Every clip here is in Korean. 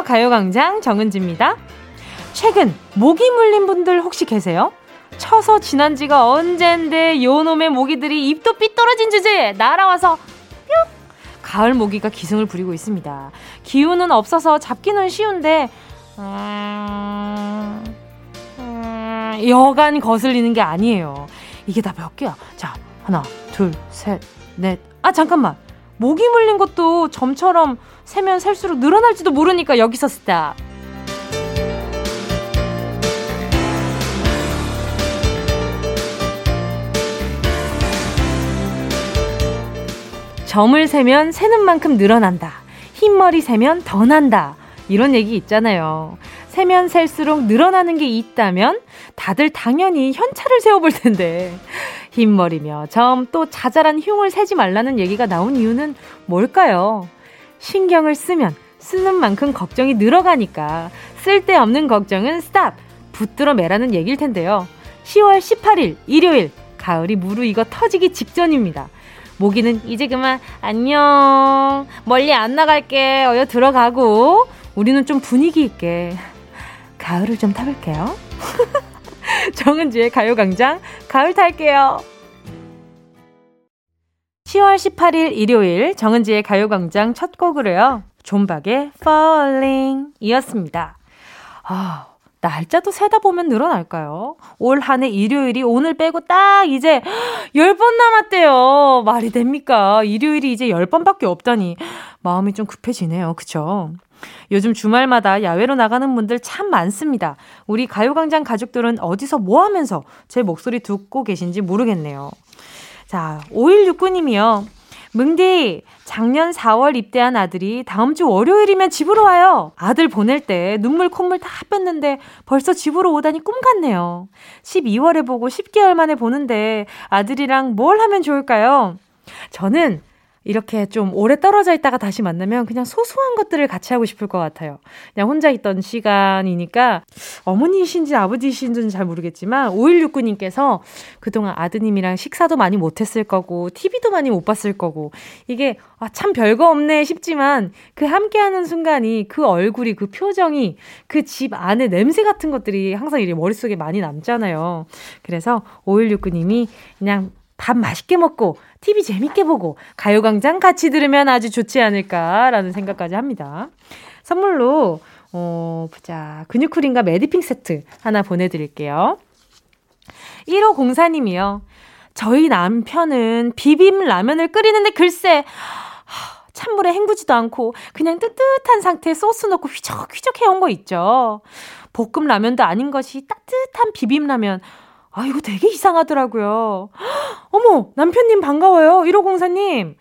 가요광장 정은지입니다. 최근 모기 물린 분들 혹시 계세요? 쳐서 지난 지가 언젠데 요놈의 모기들이 입도 삐뚤어진 주제에 날아와서 뿅! 가을 모기가 기승을 부리고 있습니다. 기운은 없어서 잡기는 쉬운데 음... 음... 여간 거슬리는 게 아니에요. 이게 다 몇 개야? 자, 하나, 둘, 셋, 넷. 아, 잠깐만. 모기 물린 것도 점처럼 세면 셀수록 늘어날지도 모르니까 여기서 스탑. 점을 세면 세는 만큼 늘어난다. 흰머리 세면 더 난다. 이런 얘기 있잖아요. 세면 셀수록 늘어나는 게 있다면 다들 당연히 현찰을 세워볼 텐데. 흰머리며 점 또 자잘한 흉을 세지 말라는 얘기가 나온 이유는 뭘까요? 신경을 쓰면 쓰는 만큼 걱정이 늘어가니까 쓸데없는 걱정은 스탑! 붙들어 매라는 얘기일 텐데요. 10월 18일 일요일 가을이 무르익어 터지기 직전입니다. 모기는 이제 그만 안녕 멀리 안 나갈게 어여 들어가고 우리는 좀 분위기 있게 가을을 좀 타볼게요. 정은지의 가요광장 가을 탈게요. 10월 18일 일요일 정은지의 가요광장 첫 곡으로요. 존박의 Falling 이었습니다. 아, 날짜도 세다 보면 늘어날까요? 올 한 해 일요일이 오늘 빼고 딱 이제 10번 남았대요. 말이 됩니까? 일요일이 이제 10번밖에 없다니. 마음이 좀 급해지네요. 그쵸? 요즘 주말마다 야외로 나가는 분들 참 많습니다. 우리 가요광장 가족들은 어디서 뭐 하면서 제 목소리 듣고 계신지 모르겠네요. 자, 5169님이요. 뭉디, 작년 4월 입대한 아들이 다음 주 월요일이면 집으로 와요. 아들 보낼 때 눈물 콧물 다 뺐는데 벌써 집으로 오다니 꿈 같네요. 12월에 보고 10개월 만에 보는데 아들이랑 뭘 하면 좋을까요? 저는 이렇게 좀 오래 떨어져 있다가 다시 만나면 그냥 소소한 것들을 같이 하고 싶을 것 같아요. 그냥 혼자 있던 시간이니까 어머니이신지 아버지이신지는 잘 모르겠지만 5169님께서 그동안 아드님이랑 식사도 많이 못했을 거고 TV도 많이 못 봤을 거고 이게 아, 참 별거 없네 싶지만 그 함께하는 순간이 그 얼굴이 그 표정이 그 집 안에 냄새 같은 것들이 항상 이렇게 머릿속에 많이 남잖아요. 그래서 5169님이 그냥 밥 맛있게 먹고 TV 재밌게 보고 가요광장 같이 들으면 아주 좋지 않을까라는 생각까지 합니다. 선물로 어, 보자. 근육쿨인가 매디핑 세트 하나 보내드릴게요. 1호 공사님이요. 저희 남편은 비빔 라면을 끓이는데 글쎄, 찬물에 헹구지도 않고 그냥 뜨뜻한 상태에 소스 넣고 휘적휘적 해온 거 있죠. 볶음 라면도 아닌 것이 따뜻한 비빔 라면. 아, 이거 되게 이상하더라고요. 어머, 남편님 반가워요. 1504님.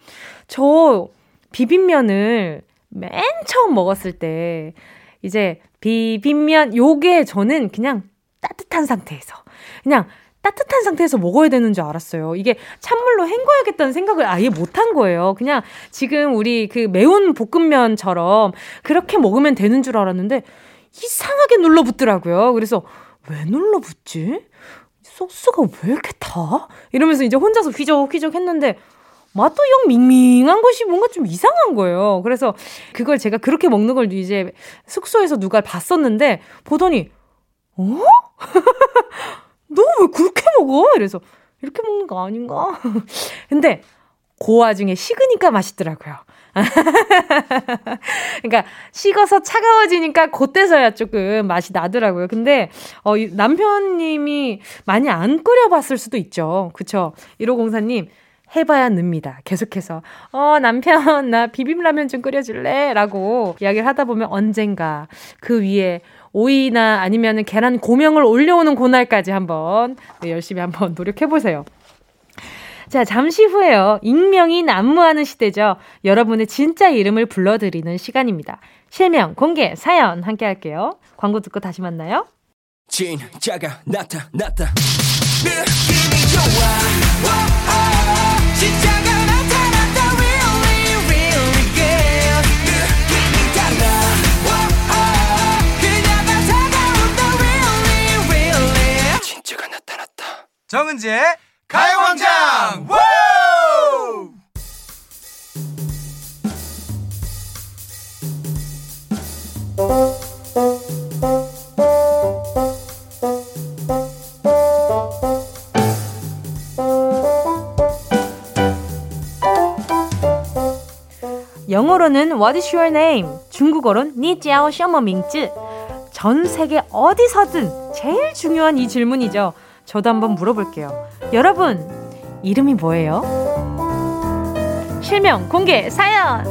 저 비빔면을 맨 처음 먹었을 때, 이제 비빔면, 요게 저는 그냥 따뜻한 상태에서, 그냥 따뜻한 상태에서 먹어야 되는 줄 알았어요. 이게 찬물로 헹궈야겠다는 생각을 아예 못한 거예요. 그냥 지금 우리 그 매운 볶음면처럼 그렇게 먹으면 되는 줄 알았는데, 이상하게 눌러붙더라고요. 그래서 왜 눌러붙지? 소스가 왜 이렇게 타? 이러면서 이제 혼자서 휘적휘적 했는데 맛도 영 밍밍한 것이 뭔가 좀 이상한 거예요. 그래서 그걸 제가 그렇게 먹는 걸 이제 숙소에서 누가 봤었는데 보더니 어? 너 왜 그렇게 먹어? 이래서 이렇게 먹는 거 아닌가? 근데 그 와중에 식으니까 맛있더라고요. 그러니까 식어서 차가워지니까 그때서야 조금 맛이 나더라고요. 근데 어 남편님이 많이 안 끓여봤을 수도 있죠. 그쵸? 1504님 해봐야 늡니다. 계속해서 어 남편 나 비빔라면 좀 끓여줄래?라고 이야기를 하다 보면 언젠가 그 위에 오이나 아니면은 계란 고명을 올려오는 그날까지 한번 네, 열심히 한번 노력해 보세요. 자, 잠시 후에요. 익명이 난무하는 시대죠. 여러분의 진짜 이름을 불러드리는 시간입니다. 실명, 공개, 사연 함께 할게요. 광고 듣고 다시 만나요. 진짜가 나타났다. 느낌이 좋아. 오, 오, 진짜가 나타났다. Really, really good. 느낌이 달라. 오, 오, 그녀가 다가온다. Really, really. 진짜가 나타났다. 정은지의 가요광장 워! 영어로는 What is your name? 중국어로는 니지아오 셔머밍즈. 전 세계 어디서든 제일 중요한 이 질문이죠. 저도 한번 물어볼게요. 여러분, 이름이 뭐예요? 실명 공개 사연!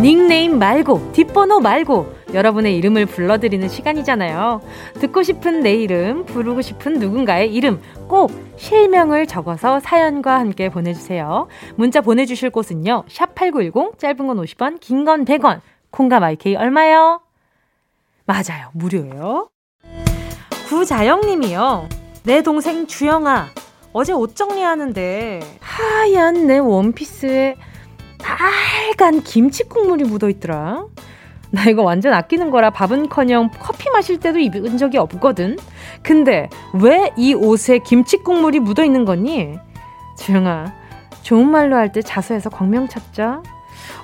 닉네임 말고, 뒷번호 말고, 여러분의 이름을 불러드리는 시간이잖아요. 듣고 싶은 내 이름, 부르고 싶은 누군가의 이름, 꼭 실명을 적어서 사연과 함께 보내주세요. 문자 보내주실 곳은요. 샵8910, 짧은 건 50원, 긴 건 100원, 콩과 마이케이 얼마요? 맞아요. 무료예요. 구자영님이요. 내 동생 주영아. 어제 옷 정리하는데 하얀 내 원피스에 빨간 김치 국물이 묻어 있더라. 나 이거 완전 아끼는 거라 밥은커녕 커피 마실 때도 입은 적이 없거든. 근데 왜 이 옷에 김치 국물이 묻어 있는 거니? 주영아, 좋은 말로 할 때 자수해서 광명 찾자.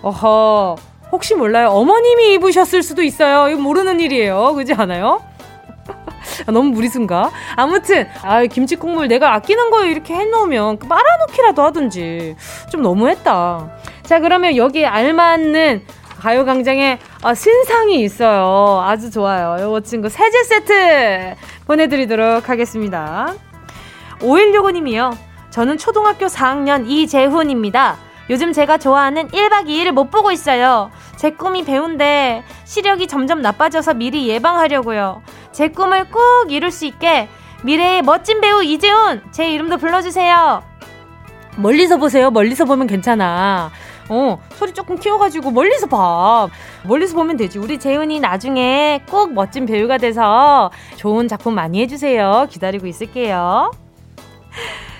어허, 혹시 몰라요. 어머님이 입으셨을 수도 있어요. 이거 모르는 일이에요. 그지 않아요? 너무 무리순가? 아무튼, 아, 김치 국물 내가 아끼는 거 이렇게 해놓으면 빨아놓기라도 하든지. 좀 너무했다. 자, 그러면 여기에 알맞는 가요광장에 아, 신상이 있어요. 아주 좋아요. 요거 친구 세제 세트 보내드리도록 하겠습니다. 5165님이요. 저는 초등학교 4학년 이재훈입니다. 요즘 제가 좋아하는 1박 2일을 못 보고 있어요. 제 꿈이 배우인데 시력이 점점 나빠져서 미리 예방하려고요. 제 꿈을 꼭 이룰 수 있게 미래의 멋진 배우 이재훈 제 이름도 불러주세요. 멀리서 보세요. 멀리서 보면 괜찮아. 어, 소리 조금 키워가지고 멀리서 봐. 멀리서 보면 되지. 우리 재훈이 나중에 꼭 멋진 배우가 돼서 좋은 작품 많이 해주세요. 기다리고 있을게요.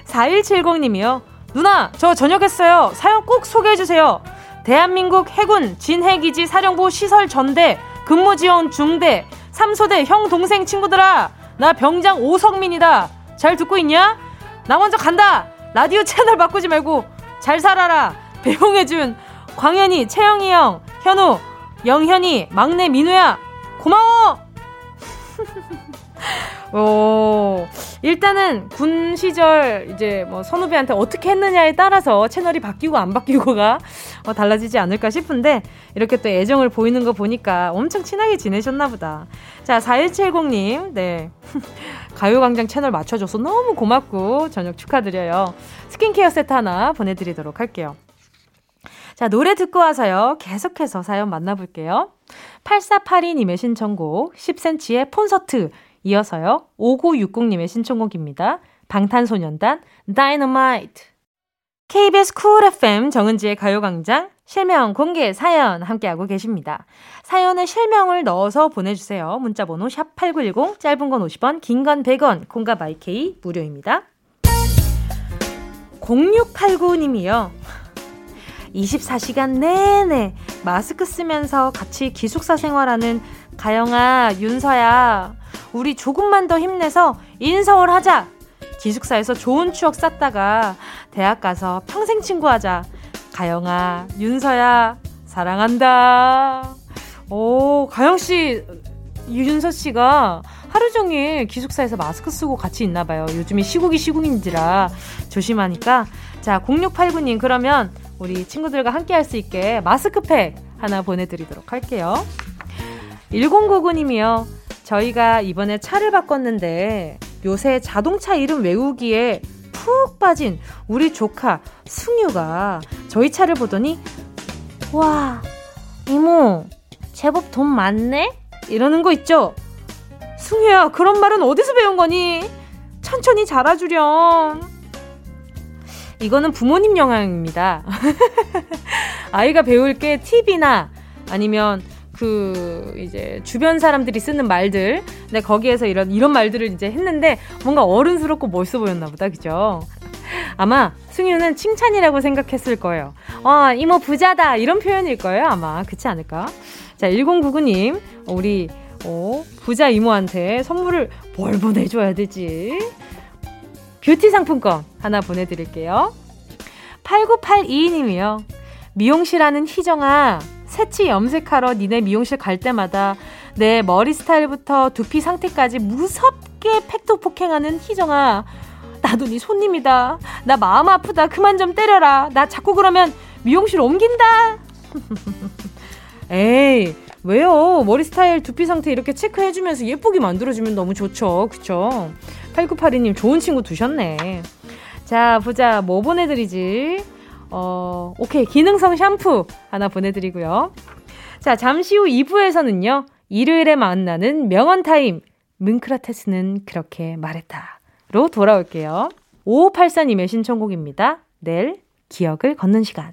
4170님이요. 누나, 저 전역했어요. 사연 꼭 소개해주세요. 대한민국 해군 진해기지 사령부 시설 전대 근무 지원 중대 3소대 형 동생 친구들아 나 병장 오성민이다 잘 듣고 있냐? 나 먼저 간다 라디오 채널 바꾸지 말고 잘 살아라 배웅해준 광현이, 채영이 형, 현우, 영현이, 막내 민우야, 고마워! 어, 일단은 군 시절 이제 뭐 선후배한테 어떻게 했느냐에 따라서 채널이 바뀌고 안 바뀌고가 어, 달라지지 않을까 싶은데 이렇게 또 애정을 보이는 거 보니까 엄청 친하게 지내셨나 보다. 자, 4170님, 네. 가요광장 채널 맞춰줘서 너무 고맙고 저녁 축하드려요. 스킨케어 세트 하나 보내드리도록 할게요. 자, 노래 듣고 와서요. 계속해서 사연 만나볼게요. 8482님의 신청곡, 10cm의 콘서트, 이어서요. 5960님의 신청곡입니다. 방탄소년단, 다이너마이트. KBS 쿨 FM 정은지의 가요광장 실명 공개 사연 함께하고 계십니다. 사연에 실명을 넣어서 보내주세요. 문자번호 샵8910 짧은 건 50원 긴 건 100원 콩과 마이케이 무료입니다. 0689님이요. 24시간 내내 마스크 쓰면서 같이 기숙사 생활하는 가영아, 윤서야, 우리 조금만 더 힘내서 인서울 하자! 기숙사에서 좋은 추억 쌓다가 대학 가서 평생 친구하자. 가영아, 윤서야, 사랑한다. 오, 가영씨, 윤서 씨가 하루 종일 기숙사에서 마스크 쓰고 같이 있나 봐요. 요즘에 시국이 시국인지라 조심하니까. 자, 0689님, 그러면 우리 친구들과 함께 할 수 있게 마스크팩 하나 보내드리도록 할게요. 1099님이요. 저희가 이번에 차를 바꿨는데 요새 자동차 이름 외우기에 푹 빠진 우리 조카 승유가 저희 차를 보더니 와 이모 제법 돈 많네? 이러는 거 있죠? 승유야 그런 말은 어디서 배운 거니? 천천히 자라주렴. 이거는 부모님 영향입니다. 아이가 배울 게 팁이나 아니면 그 이제 주변 사람들이 쓰는 말들, 근데 거기에서 이런 이런 말들을 이제 했는데 뭔가 어른스럽고 멋있어 보였나 보다, 그죠? 아마 승유는 칭찬이라고 생각했을 거예요. 아, 이모 부자다 이런 표현일 거예요, 아마 그렇지 않을까? 자, 1099님, 우리 어, 부자 이모한테 선물을 뭘 보내줘야 되지? 뷰티 상품권 하나 보내드릴게요. 8982님이요. 미용실 하는 희정아, 새치 염색하러 니네 미용실 갈 때마다 내 머리 스타일부터 두피 상태까지 무섭게 팩도 폭행하는 희정아. 나 나도 네 손님이다. 나 마음 아프다. 그만 좀 때려라. 나 자꾸 그러면 미용실 옮긴다. 에이, 왜요? 머리 스타일, 두피 상태 이렇게 체크해주면서 예쁘게 만들어주면 너무 좋죠. 그쵸? 8982님, 좋은 친구 두셨네. 자, 보자. 뭐 보내드리지? 어, 오케이. 기능성 샴푸 하나 보내드리고요. 자, 잠시 후 2부에서는요. 일요일에 만나는 명언 타임. 문크라테스는 그렇게 말했다. 로 돌아올게요. 5584님의 신청곡입니다. 내일 기억을 걷는 시간.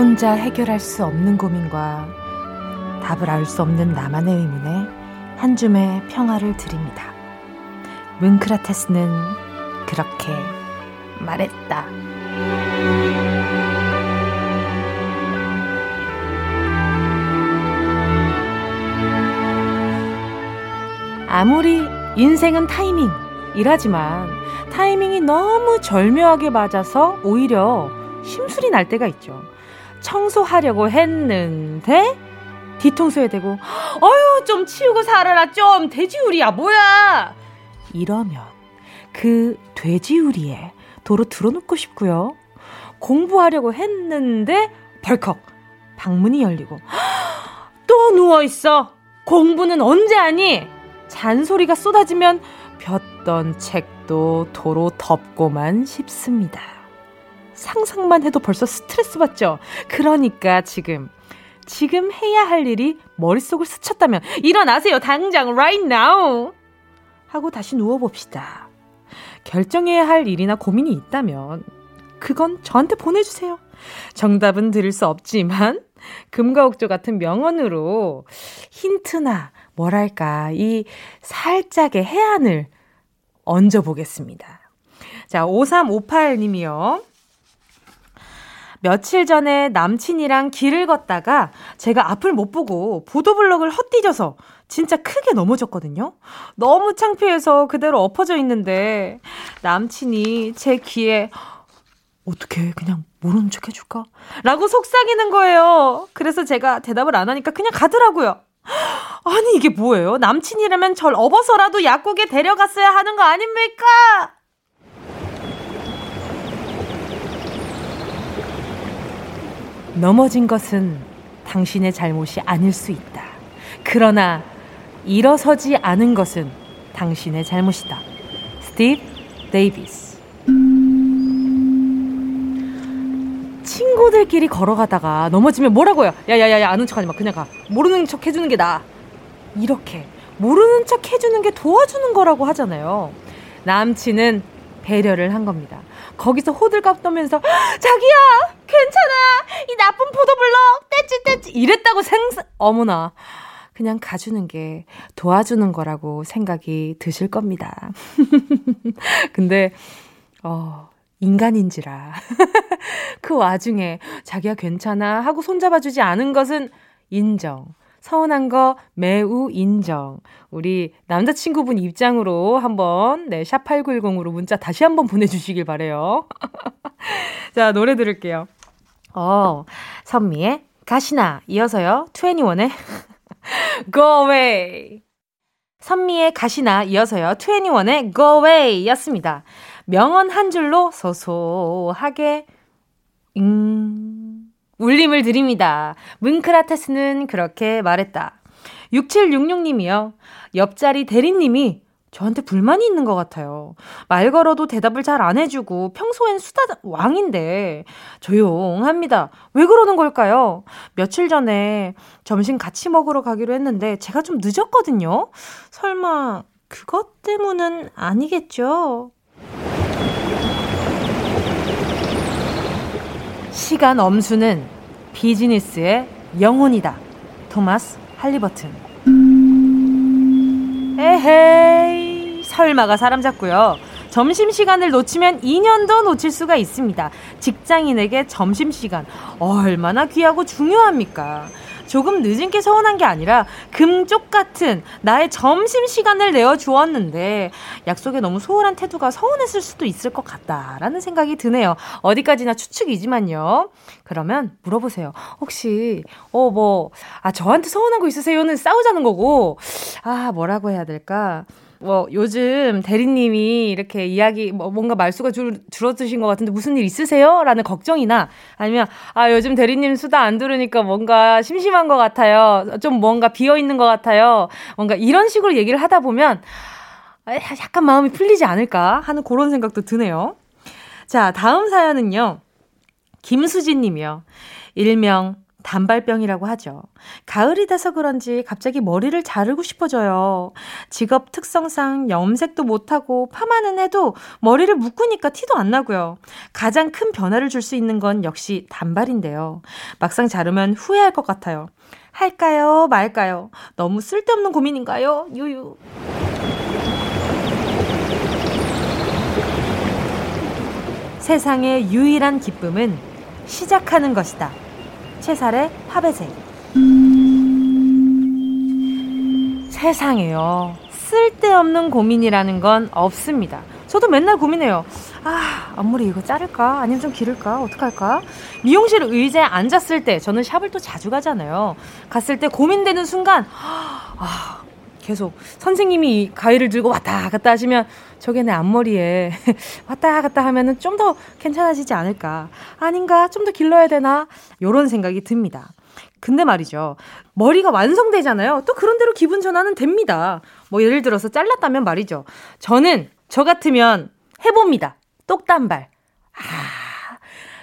혼자 해결할 수 없는 고민과 답을 알 수 없는 나만의 의문에 한 줌의 평화를 드립니다. 문크라테스는 그렇게 말했다. 아무리 인생은 타이밍이라지만 타이밍이 너무 절묘하게 맞아서 오히려 심술이 날 때가 있죠. 청소하려고 했는데 뒤통수에 대고 어휴 좀 치우고 살아라 좀 돼지우리야 뭐야? 이러면 그 돼지우리에 도로 들어눕고 싶고요. 공부하려고 했는데 벌컥 방문이 열리고 또 누워있어. 공부는 언제 하니? 잔소리가 쏟아지면 볕던 책도 도로 덮고만 싶습니다 상상만 해도 벌써 스트레스 받죠? 그러니까 지금, 지금 해야 할 일이 머릿속을 스쳤다면, 일어나세요, 당장, right now! 하고 다시 누워 봅시다. 결정해야 할 일이나 고민이 있다면, 그건 저한테 보내 주세요. 정답은 들을 수 없지만, 금과 옥조 같은 명언으로 힌트나, 뭐랄까, 이 살짝의 해안을 얹어 보겠습니다. 자, 5358 님이요. 며칠 전에 남친이랑 길을 걷다가 제가 앞을 못 보고 보도블럭을 헛디뎌서 진짜 크게 넘어졌거든요. 너무 창피해서 그대로 엎어져 있는데 남친이 제 귀에 어떻게 그냥 모르는 척 해줄까? 라고 속삭이는 거예요. 그래서 제가 대답을 안 하니까 그냥 가더라고요. 아니 이게 뭐예요? 남친이라면 절 업어서라도 약국에 데려갔어야 하는 거 아닙니까? 넘어진 것은 당신의 잘못이 아닐 수 있다. 그러나 일어서지 않은 것은 당신의 잘못이다. 스티브 데이비스. 친구들끼리 걸어가다가 넘어지면 뭐라고요? 야야야야 아는 척하지 마. 그냥 가. 모르는 척 해주는 게 나아. 이렇게 모르는 척 해주는 게 도와주는 거라고 하잖아요. 남친은 배려를 한 겁니다. 거기서 호들갑 떠면서 자기야 괜찮아 이 나쁜 포도블럭 떼찌 떼찌 이랬다고 생각 어머나 그냥 가주는 게 도와주는 거라고 생각이 드실 겁니다. 근데 어 인간인지라 그 와중에 자기야 괜찮아 하고 손잡아주지 않은 것은 인정. 서운한 거 매우 인정. 우리 남자친구분 입장으로 한번, 네, 샵8910으로 문자 다시 한번 보내주시길 바래요 자, 노래 들을게요. 어, 선미의 가시나. 이어서요, 21의 Go Away. 선미의 가시나 이어서요. 21의 Go Away 였습니다. 명언 한 줄로 소소하게, 음, 울림을 드립니다. 문크라테스는 그렇게 말했다. 6766님이요. 옆자리 대리님이 저한테 불만이 있는 것 같아요. 말 걸어도 대답을 잘 안 해주고 평소엔 수다 왕인데 조용합니다. 왜 그러는 걸까요? 며칠 전에 점심 같이 먹으러 가기로 했는데 제가 좀 늦었거든요. 설마 그것 때문은 아니겠죠? 시간 엄수는 비즈니스의 영혼이다. 토마스 할리버튼. 에헤이, 설마가 사람 잡고요. 점심시간을 놓치면 2년도 놓칠 수가 있습니다. 직장인에게 점심시간 얼마나 귀하고 중요합니까? 조금 늦은 게 서운한 게 아니라 금쪽 같은 나의 점심 시간을 내어 주었는데 약속에 너무 소홀한 태도가 서운했을 수도 있을 것 같다라는 생각이 드네요. 어디까지나 추측이지만요. 그러면 물어보세요. 혹시 어 뭐 아 저한테 서운한 거 있으세요는 싸우자는 거고 아 뭐라고 해야 될까? 뭐 요즘 대리님이 이렇게 이야기 뭐 뭔가 말수가 줄, 줄어드신 것 같은데 무슨 일 있으세요? 라는 걱정이나 아니면 아 요즘 대리님 수다 안 들으니까 뭔가 심심한 것 같아요. 좀 뭔가 비어 있는 것 같아요. 뭔가 이런 식으로 얘기를 하다 보면 아, 약간 마음이 풀리지 않을까 하는 그런 생각도 드네요. 자 다음 사연은요. 김수진 님이요. 일명 단발병이라고 하죠. 가을이 돼서 그런지 갑자기 머리를 자르고 싶어져요. 직업 특성상 염색도 못하고 파마는 해도 머리를 묶으니까 티도 안 나고요. 가장 큰 변화를 줄 수 있는 건 역시 단발인데요. 막상 자르면 후회할 것 같아요. 할까요? 말까요? 너무 쓸데없는 고민인가요? 유유. 세상의 유일한 기쁨은 시작하는 것이다. 채살의 파베제. 세상에요. 쓸데없는 고민이라는 건 없습니다. 저도 맨날 고민해요. 아, 앞머리 이거 자를까? 아니면 좀 기를까? 어떡할까? 미용실 의자에 앉았을 때, 저는 샵을 또 자주 가잖아요. 갔을 때 고민되는 순간, 아, 계속 선생님이 가위를 들고 왔다 갔다 하시면 저게 내 앞머리에 왔다 갔다 하면은 좀 더 괜찮아지지 않을까. 아닌가? 좀 더 길러야 되나? 요런 생각이 듭니다. 근데 말이죠. 머리가 완성되잖아요. 또 그런 대로 기분 전환은 됩니다. 뭐 예를 들어서 잘랐다면 말이죠. 저는 저 같으면 해봅니다. 똑단발. 아,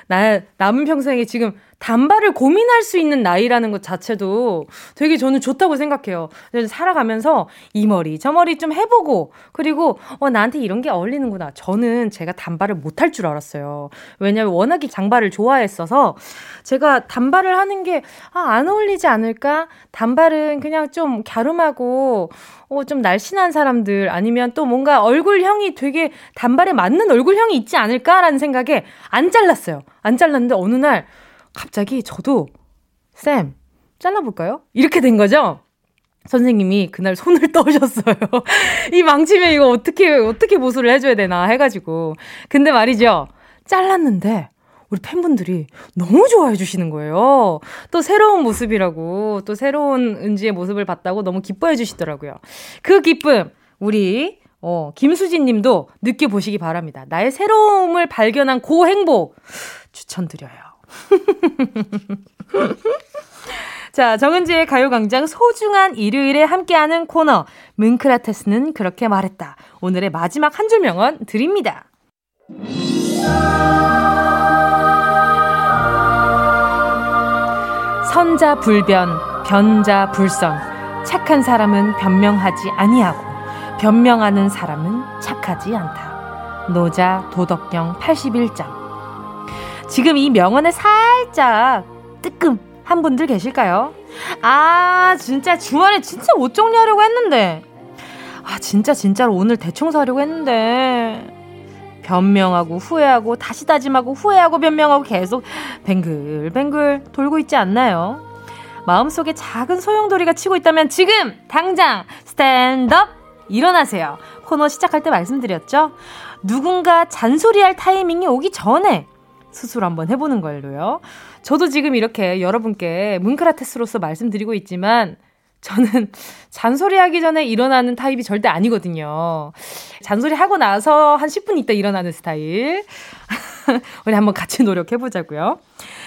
나 남은 평생에 지금 단발을 고민할 수 있는 나이라는 것 자체도 되게 저는 좋다고 생각해요. 살아가면서 이 머리, 저 머리 좀 해보고, 그리고, 어, 나한테 이런 게 어울리는구나. 저는 제가 단발을 못할 줄 알았어요. 왜냐면 워낙에 장발을 좋아했어서, 제가 단발을 하는 게, 아, 안 어울리지 않을까? 단발은 그냥 좀 갸름하고, 어, 좀 날씬한 사람들, 아니면 또 뭔가 얼굴형이 되게 단발에 맞는 얼굴형이 있지 않을까라는 생각에 안 잘랐어요. 안 잘랐는데 어느 날, 갑자기 저도 쌤 잘라볼까요? 이렇게 된 거죠. 선생님이 그날 손을 떠셨어요. 이 망치면 이거 어떻게 어떻게 보수를 해줘야 되나 해가지고 근데 말이죠 잘랐는데 우리 팬분들이 너무 좋아해 주시는 거예요. 또 새로운 모습이라고 또 새로운 은지의 모습을 봤다고 너무 기뻐해 주시더라고요. 그 기쁨 우리 어, 김수진 님도 느껴보시기 바랍니다. 나의 새로움을 발견한 고 행복 추천드려요. 자, 정은지의 가요광장 소중한 일요일에 함께하는 코너, 뭉크라테스는 그렇게 말했다. 오늘의 마지막 한 줄 명언 드립니다. 선자 불변, 변자 불선. 착한 사람은 변명하지 아니하고, 변명하는 사람은 착하지 않다. 노자 도덕경 81장. 지금 이 명언에 살짝 뜨끔 한 분들 계실까요? 아, 진짜 주말에 진짜 옷 정리하려고 했는데. 아, 진짜 진짜로 오늘 대청소하려고 했는데. 변명하고 후회하고 다시 다짐하고 후회하고 변명하고 계속 뱅글뱅글 돌고 있지 않나요? 마음속에 작은 소용돌이가 치고 있다면 지금 당장 스탠드업 일어나세요. 코너 시작할 때 말씀드렸죠? 누군가 잔소리할 타이밍이 오기 전에 수술 한번 해보는 걸로요. 저도 지금 이렇게 여러분께 문크라테스로서 말씀드리고 있지만 저는 잔소리 하기 전에 일어나는 타입이 절대 아니거든요. 잔소리 하고 나서 한 10분 있다 일어나는 스타일. 우리 한번 같이 노력해보자고요.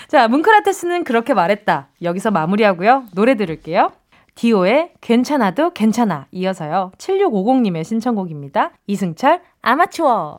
자, 문크라테스는 그렇게 말했다. 여기서 마무리하고요. 노래 들을게요. 디오의 괜찮아도 괜찮아. 이어서요. 7650님의 신청곡입니다. 이승철, 아마추어.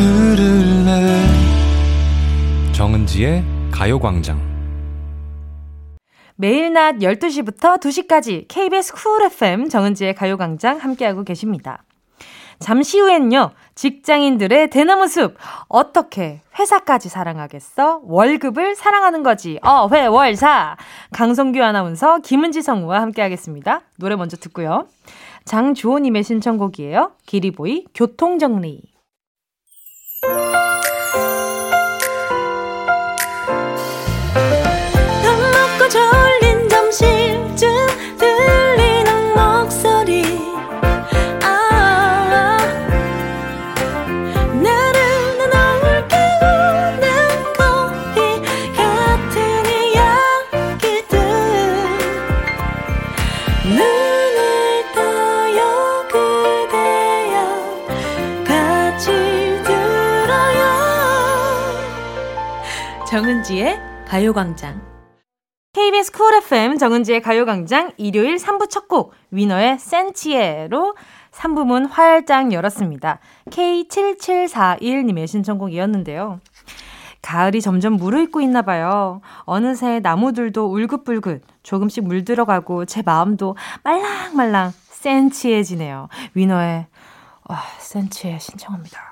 들을래 정은지의 가요광장 매일 낮 12시부터 2시까지 KBS 쿨 FM 정은지의 가요광장 함께하고 계십니다. 잠시 후엔요, 직장인들의 대나무 숲. 어떻게 회사까지 사랑하겠어? 월급을 사랑하는 거지. 어, 회, 월, 사. 강성규 아나운서, 김은지 성우와 함께 하겠습니다. 노래 먼저 듣고요. 장주호님의 신청곡이에요. 기리보이, 교통정리. 정은지의 가요광장. KBS 쿨 FM 정은지의 가요광장 일요일 3부 첫 곡 위너의 센치에로 3부문 활짝 열었습니다. K7741님의 신청곡이었는데요. 가을이 점점 무르익고 있나 봐요. 어느새 나무들도 울긋불긋 조금씩 물들어가고 제 마음도 말랑말랑 센치해지네요. 위너의 아, 센치에 신청합니다.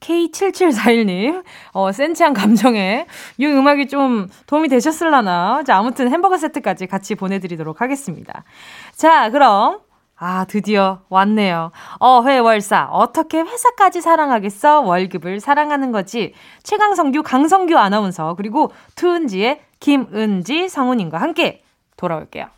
K7741님, 어, 센치한 감정에 이 음악이 좀 도움이 되셨을라나? 자, 아무튼 햄버거 세트까지 같이 보내드리도록 하겠습니다. 자, 그럼, 아, 드디어 왔네요. 어, 회월사. 어떻게 회사까지 사랑하겠어? 월급을 사랑하는 거지. 최강성규, 강성규 아나운서, 그리고 투은지의 김은지 성우님과 함께 돌아올게요.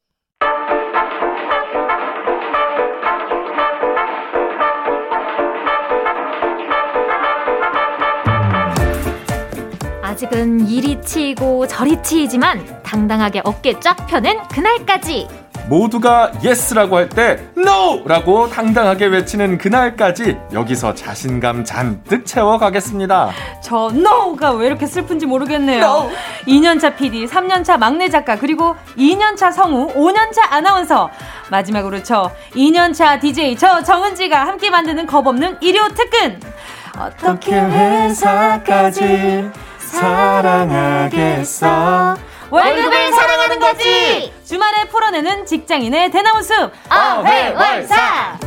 아직은 이리 치이고 저리 치이지만 당당하게 어깨 쫙 펴는 그날까지 모두가 yes라고 할 때 no라고 당당하게 외치는 그날까지 여기서 자신감 잔뜩 채워가겠습니다. 저 노가 왜 이렇게 슬픈지 모르겠네요. No. 2년차 PD, 3년차 막내 작가, 그리고 2년차 성우, 5년차 아나운서. 마지막으로 저 2년차 DJ 저 정은지가 함께 만드는 겁없는 일요 특근. 어떻게 회사까지 사랑하겠어. 월급을 사랑하는 거지. 주말에 풀어내는 직장인의 대나무 숲. 어회월사.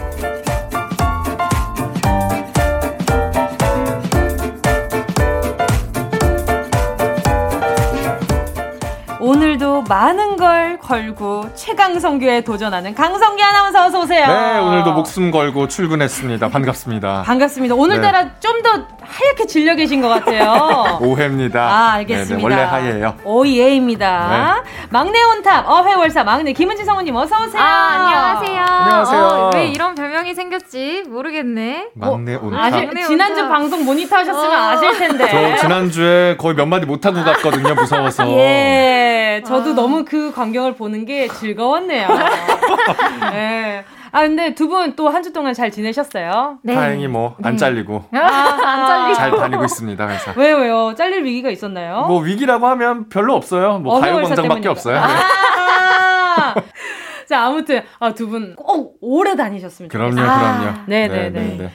오늘도 많은 걸 걸고 최강성규에 도전하는 강성규 아나운서 어서 오세요. 네, 오늘도 목숨 걸고 출근했습니다. 반갑습니다. 반갑습니다. 오늘따라 네. 좀더 하얗게 질려 계신 것 같아요. 오해입니다. 아, 알겠습니다. 네네, 원래 하얘요. 오예입니다. 네. 막내 온탑 어회월사 막내 김은지 성우님 어서 오세요. 아, 안녕하세요. 안녕하세요. 어, 왜 이런 별명이 생겼지 모르겠네. 막내 어, 온탑. 아실, 지난주 온탑. 방송 모니터 하셨으면 어. 아실 텐데. 저 지난주에 거의 몇 마디 못 하고 갔거든요. 무서워서. 예. 저도 아. 너무 그 광경을 보는 게 즐거웠네요. 네. 아 근데 두 분 또 한 주 동안 잘 지내셨어요? 네. 다행히 뭐안 네. 잘리고 아, 안 잘리고 잘 다니고 있습니다 회사. 왜요 왜요? 잘릴 위기가 있었나요? 뭐 위기라고 하면 별로 없어요. 뭐 가요광장밖에 없어요. 아~ 자 아무튼 아, 두 분 꼭 오래 다니셨으면 좋겠어요. 그럼요 그럼요. 아~ 네네네. 네, 네.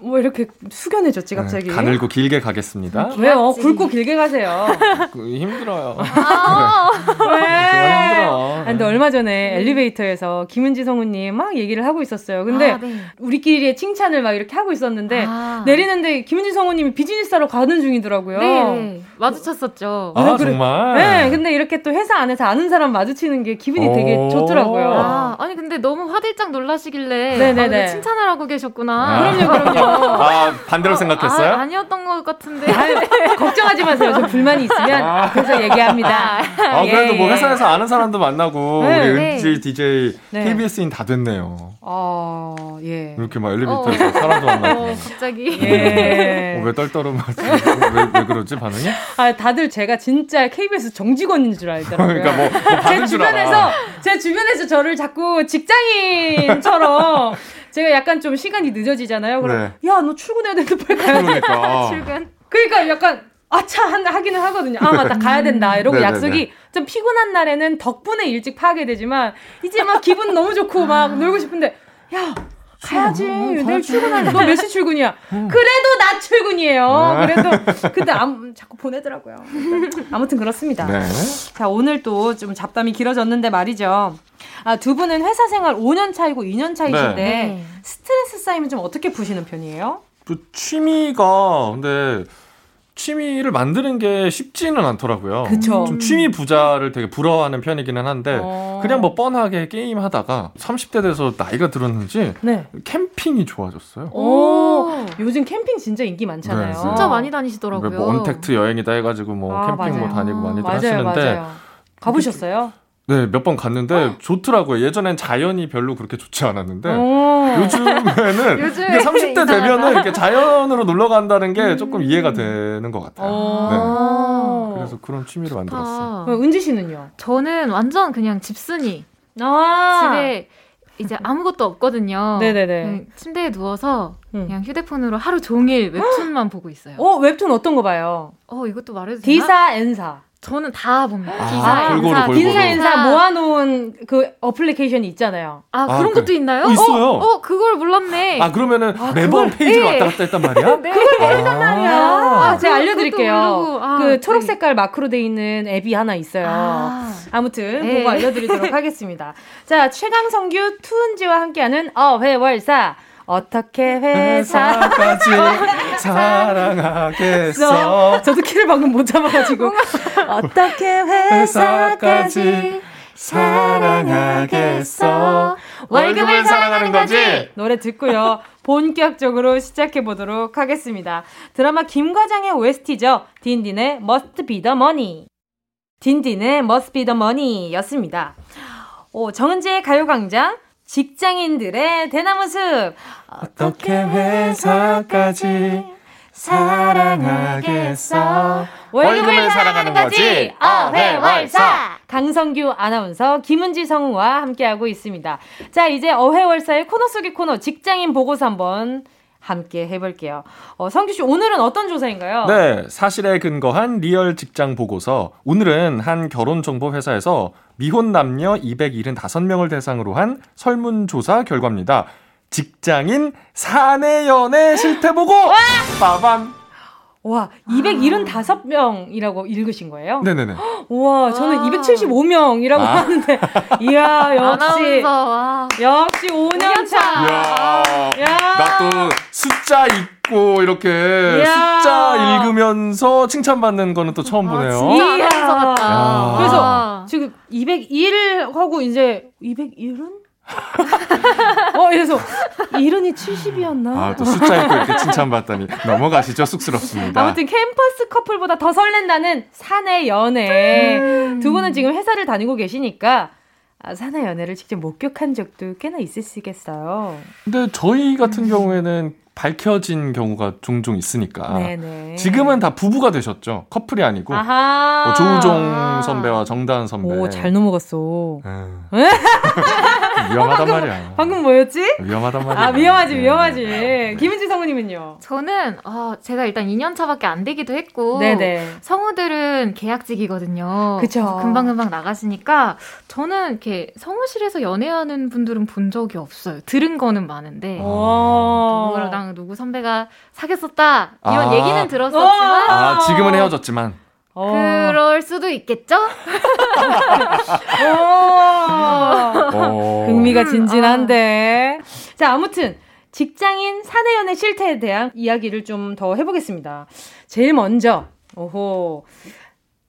뭐 이렇게 숙연해졌지 네, 갑자기. 네, 가늘고 길게 가겠습니다. 왜요? 굵고 길게 가세요. 그, 힘들어요. 아~ 왜? 힘들어. 아, 근데 얼마 전에 네. 엘리베이터에서 김은지 성우님 막 얘기를 하고 있었어요. 근데 아, 네. 우리끼리의 칭찬을 막 이렇게 하고 있었는데 아. 내리는데 김은지 성우님이 비즈니스하러 가는 중이더라고요. 네. 마주쳤었죠. 아, 네, 그래. 정말? 네, 근데 이렇게 또 회사 안에서 아는 사람 마주치는 게 기분이 되게 오. 좋더라고요. 아, 아니 근데 너무 화들짝 놀라시길래 네네네. 아, 칭찬을 하고 계셨구나. 아. 그럼요, 그럼요. 아, 반대로 생각했어요? 아, 아니었던 것 같은데. 아유, 걱정하지 마세요. 저 불만이 있으면 아. 그래서 얘기합니다. 아, 그래도 예, 뭐 예. 회사에서 아는 사람도 만나고 네, 우리 네. 은지 DJ 네. KBS인 다 됐네요. 어, 예. 이렇게 막 엘리베이터에서 사람도 만나고. 어, 갑자기. 예. 어, 왜 떨떠름하지? 왜, 왜 그러지 반응이? 아, 다들 제가 진짜 KBS 정직원인 줄 알더라고요. 그러니까 뭐, 뭐 제 주변에서 알아. 제 주변에서 저를 자꾸 직장인처럼 제가 약간 좀 시간이 늦어지잖아요. 그럼 야너 출근해야 되는데 빨리 가야 돼. 그러니까. 출근. 그러니까 약간 아차 한- 하기는 하거든요. 아 맞다 가야 된다 이러고 네네네. 약속이 좀 피곤한 날에는 덕분에 일찍 파괴되지만 이제 막 기분 너무 좋고 막 놀고 싶은데 야 가야지 내일 출근하는 너몇 시 출근이야? 그래도 나 출근이에요. 그래도 근데 아무, 자꾸 보내더라고요. 아무튼 그렇습니다. 네. 자, 오늘 또 좀 잡담이 길어졌는데 말이죠. 아, 두 분은 회사 생활 5년 차이고 2년 차이신데 네. 스트레스 쌓이면 좀 어떻게 푸시는 편이에요? 그 취미가 근데 취미를 만드는 게 쉽지는 않더라고요. 그쵸. 좀 취미 부자를 되게 부러워하는 편이기는 한데 어. 그냥 뭐 뻔하게 게임 하다가 30대 돼서 나이가 들었는지 네. 캠핑이 좋아졌어요. 오, 요즘 캠핑 진짜 인기 많잖아요. 네, 진짜 많이 다니시더라고요. 뭐 언택트 여행이다 해가지고 뭐 아, 캠핑 뭐 맞아요. 다니고 많이들 맞아요, 하시는데 맞아요. 가보셨어요? 네 몇 번 갔는데 좋더라고요. 예전엔 자연이 별로 그렇게 좋지 않았는데 오. 요즘에는 요즘에 이게 30대 이상하다. 되면은 이렇게 자연으로 놀러 간다는 게 조금 이해가 되는 것 같아요. 네. 오. 그래서 그런 취미를 만들었어요. 좋다. 어, 은지 씨는요? 저는 완전 그냥 집순이. 아. 집에 이제 아무것도 없거든요. 네네네. 그냥 침대에 누워서 음. 그냥 휴대폰으로 하루 종일 웹툰만 보고 있어요. 어, 웹툰 어떤 거 봐요? 어, 이것도 말해도 되나? D사 N사. 저는 다 봅니다. 아, D사, 골고루, N사, 골고루. D사 N사 모아놓은 그 어플리케이션이 있잖아요. 아, 아, 그런 그- 것도 있나요? 어, 있어요. 어, 어, 그걸 몰랐네. 아 그러면은 매번 페이지를 네. 왔다 갔다 했단 말이야? 네. 아, 아, 제가 그거- 알려드릴게요. 그것도 모르고. 아, 그 초록 네. 색깔 마크로 돼 있는 앱이 하나 있어요. 아. 아무튼 네. 그거 알려드리도록 하겠습니다. 자, 최강 성규 투은지와 함께하는 어회월사. 어떻게 회사 회사까지 사랑하겠어. 저도 키를 방금 못 잡아가지고 어떻게 회사까지 사랑하겠어. 월급을 사랑하는 거지. 노래 듣고요. 본격적으로 시작해 보도록 하겠습니다. 드라마 김과장의 OST죠. 딘딘의 Must Be the Money. 딘딘의 Must Be the Money 였습니다. 오, 정은지의 가요광장 직장인들의 대나무 숲 어떻게 회사까지 사랑하겠어. 월급을 사랑하는 거지. 어회월사. 강성규 아나운서 김은지 성우와 함께하고 있습니다. 자 이제 어회월사의 코너 속의 코너 직장인 보고서 한번 함께 해볼게요. 어, 성규 씨 오늘은 어떤 조사인가요? 네, 사실에 근거한 real 직장 보고서. 오늘은 한 결혼 정보 회사에서 미혼 남녀 275명을 대상으로 한 설문조사 결과입니다. 직장인 사내 연애 실태 보고. 빠밤. 와 275명이라고 읽으신 거예요? 네네네. 우와 저는 와. 275명이라고 아. 하는데 이야 역시 아나운서, 와. 역시 5년 차. 이야, 야. 나 또 숫자 읽고 이렇게 이야. 숫자 읽으면서 칭찬받는 거는 또 처음 보네요. 진짜 이야. 그래서 와. 지금 201 하고 이제 201은? 어, 그래서 이른이 70이었나? 아, 또 숫자 읽고 이렇게 칭찬받다니 넘어가시죠. 쑥스럽습니다. 아무튼 캠퍼스 커플보다 더 설렌다는 사내 연애. 음. 두 분은 지금 회사를 다니고 계시니까 아, 사내 연애를 직접 목격한 적도 꽤나 있으시겠어요. 근데 저희 같은 경우에는 밝혀진 경우가 종종 있으니까 네네. 지금은 다 부부가 되셨죠. 커플이 아니고 아하. 뭐 조우종 선배와 정다은 선배. 오, 잘 넘어갔어. 위험하단 말이야. 방금 뭐였지? 위험하단 말이야. 아, 위험하지, 네. 위험하지. 김은지 성우님은요? 저는 어, 제가 일단 2년 차밖에 안 되기도 했고 네네. 성우들은 계약직이거든요. 그쵸. 그래서 금방 금방 나가시니까 저는 이렇게 성우실에서 연애하는 분들은 본 적이 없어요. 들은 거는 많은데 와. 누구랑 누구 선배가 사귀었었다 이런 아. 얘기는 들었었지만 아, 지금은 헤어졌지만. 어. 그럴 수도 있겠죠? 오. 어. 흥미가 음, 진진한데. 자, 아무튼 직장인 사내연애 실태에 대한 이야기를 좀 더 해보겠습니다. 제일 먼저 오호.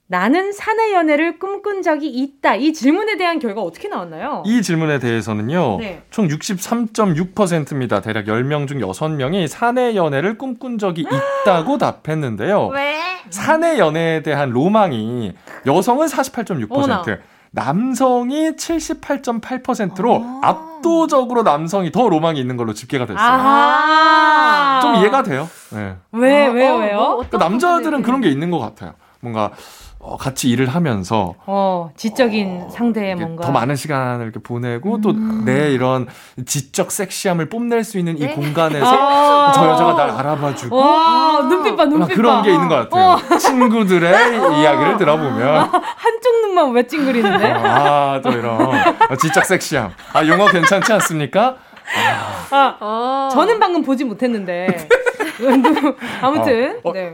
나는 사내 연애를 꿈꾼 적이 있다. 이 질문에 대한 결과 어떻게 나왔나요? 이 질문에 대해서는요. 네. 총 63.6%입니다. 대략 10명 중 6명이 사내 연애를 꿈꾼 적이 있다고 답했는데요. 왜? 사내 연애에 대한 로망이 여성은 48.6%, 어머나. 남성이 78.8%로 아. 압도적으로 남성이 더 로망이 있는 걸로 집계가 됐어요. 아하. 좀 이해가 돼요. 네. 왜, 어, 왜요, 어, 왜요? 뭐그 어떤 남자들은 그런 게 있는 것 같아요. 뭔가 어, 같이 일을 하면서 어, 지적인 상대의 이게 뭔가. 더 많은 시간을 이렇게 보내고 또내 이런 지적 섹시함을 뽐낼 수 있는 이 네. 공간에서 아. 저 여자가 날 알아봐주고 와, 눈빛 봐, 막 눈빛 봐. 그런 게 있는 것 같아요. 친구들의 이야기를 들어보면 한쪽 눈만 왜 찡그리는데? 아또 이런 어, 지적 섹시함. 아 용어 괜찮지 않습니까? 아, 어. 저는 방금 보지 못했는데. 아무튼, 어, 어, 네.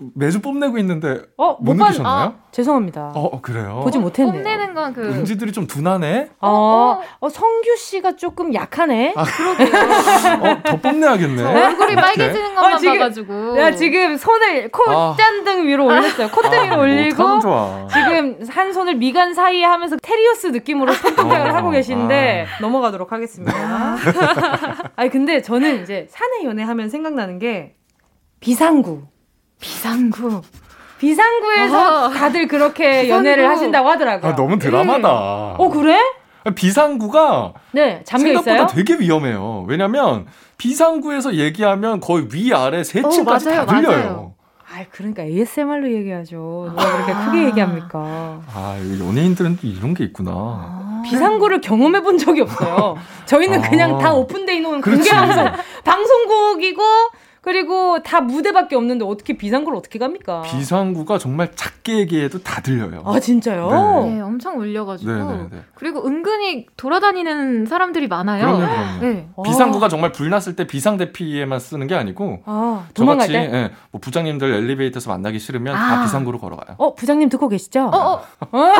저 매주 뽐내고 있는데 어, 못못 봤- 느끼셨나요? 죄송합니다. 어, 어, 그래요. 보지 못했네요. 뽐내는 건 그. 은지들이 좀 둔하네. 어, 어, 성규 씨가 조금 약하네. 아, 어, 더 뽐내야겠네. 얼굴이 이렇게. 빨개지는 것만 어, 지금- 봐가지고. 내가 지금 손을 아. 콧잔등 위로 올렸어요. 콧등 위로 아, 올리고 못하면 좋아. 지금 한 손을 미간 사이에 하면서 테리우스 느낌으로 손동작을 어, 하고 계신데 넘어가도록 하겠습니다. 아니 근데 저는 이제 사내 연애하면 생각나는 게 비상구. 비상구. 비상구에서 어. 다들 그렇게 비상구. 연애를 하신다고 하더라고요. 아, 너무 드라마다. 어 그래? 비상구가 네 잠겨 생각보다 있어요. 되게 위험해요. 왜냐면 비상구에서 얘기하면 거의 위아래 세 어, 층까지 맞아요, 다 들려요. 맞아요. 아 그러니까 ASMR로 얘기하죠. 누가 그렇게 크게 얘기합니까? 아, 연예인들은 또 이런 게 있구나. 아. 비상구를 경험해 본 적이 없어요. 저희는 그냥 아. 다 오픈돼 있는. 공개 방송, 방송국이고 그리고 다 무대밖에 없는데 어떻게 비상구를 어떻게 갑니까? 비상구가 정말 작게 얘기해도 다 들려요. 아 진짜요? 네, 엄청 울려가지고. 네, 네, 네. 그리고 은근히 돌아다니는 사람들이 많아요. 그럼요, 그럼요. 네. 비상구가 정말 불났을 때 비상 대피에만 쓰는 게 아니고 아 도망갈 저같이 때? 예, 뭐 부장님들 엘리베이터에서 만나기 싫으면 다 아. 비상구로 걸어가요. 어 부장님 듣고 계시죠? 어, 어,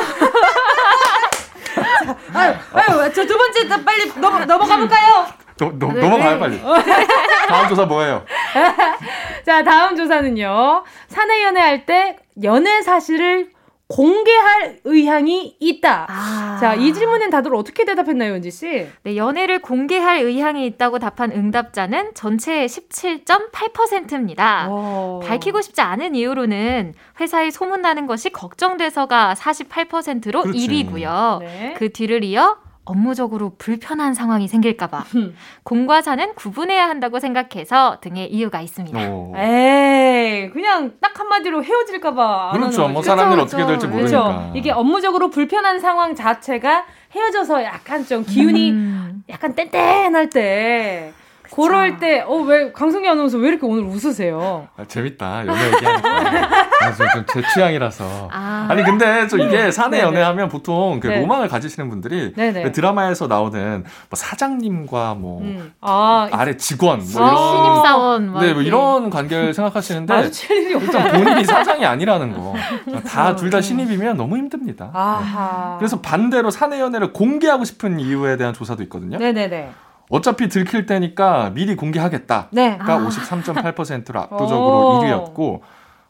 아유, 아유 저 두 번째 다 빨리 넘어, 넘어가 볼까요? 너, 너, 네, 넘어가요 네. 빨리. 다음 조사 뭐예요? 자 다음 조사는요. 사내 연애할 때 연애 사실을 공개할 의향이 있다. 아. 자 이 질문엔 다들 어떻게 대답했나요, 은지 씨? 네, 연애를 공개할 의향이 있다고 답한 응답자는 전체의 17.8%입니다. 어. 밝히고 싶지 않은 이유로는 회사에 소문나는 것이 걱정돼서가 48%로 그렇지. 1위고요. 네. 그 뒤를 이어 업무적으로 불편한 상황이 생길까봐 공과 사는 구분해야 한다고 생각해서 등의 이유가 있습니다. 어. 에이, 그냥 딱 한마디로 헤어질까봐. 안 그렇죠. 뭐. 사람들 그쵸, 어떻게 될지 그쵸. 모르니까. 그렇죠. 이게 업무적으로 불편한 상황 자체가 헤어져서 약간 좀 기운이 음. 약간 뗀뗀할 때. 그럴 때, 어, 왜, 강승기 아나운서 왜 이렇게 오늘 웃으세요? 아, 재밌다. 연애 얘기하니까. 아, 좀제 취향이라서. 아. 아니 근데 좀 이게 사내 네네. 연애하면 보통 그 네. 로망을 가지시는 분들이. 그 드라마에서 나오는 뭐 사장님과 뭐 음. 아, 아래 직원 뭐 아, 이런 신입사원 막 네, 뭐. 이런 관계를 생각하시는데. 일단 본인이 사장이 아니라는 거. 다둘 음. 다 신입이면 너무 힘듭니다. 네. 아하. 그래서 반대로 사내 연애를 공개하고 싶은 이유에 대한 조사도 있거든요. 네네네. 어차피 들킬 테니까 미리 공개하겠다. 네. 가 아. 53.8%로 압도적으로 오. 1위였고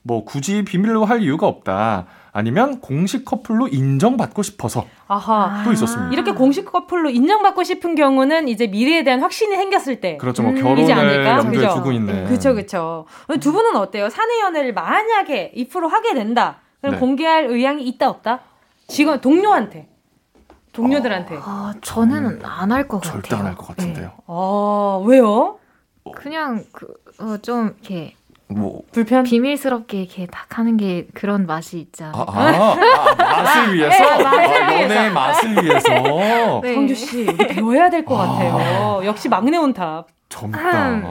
뭐 굳이 비밀로 할 이유가 없다. 아니면 공식 커플로 인정받고 싶어서 아하. 또 있었습니다. 이렇게 공식 커플로 인정받고 싶은 경우는 이제 미래에 대한 확신이 생겼을 때. 그렇죠. 뭐 음, 결혼을 이지 않을까? 염두에 그죠? 두고 있는. 그쵸, 그쵸. 두 분은 어때요? 사내 연애를 만약에 입으로 하게 된다. 그럼 네. 공개할 의향이 있다, 없다? 지금 동료한테. 동료들한테. 아, 저는 안할 것 같아요. 절대 안 할 것 같은데요. 아, 왜요? 네. 그냥 그, 어, 좀 이렇게 뭐 불편? 비밀스럽게 이렇게 딱 하는 게 그런 맛이 있지 아? 아, 아, 맛을 위해서 네, 맛을 아, 맛을 위해서 네. 성규 씨, 배워야 될 것 같아요. 역시 막내 온탑. 젊다. 음.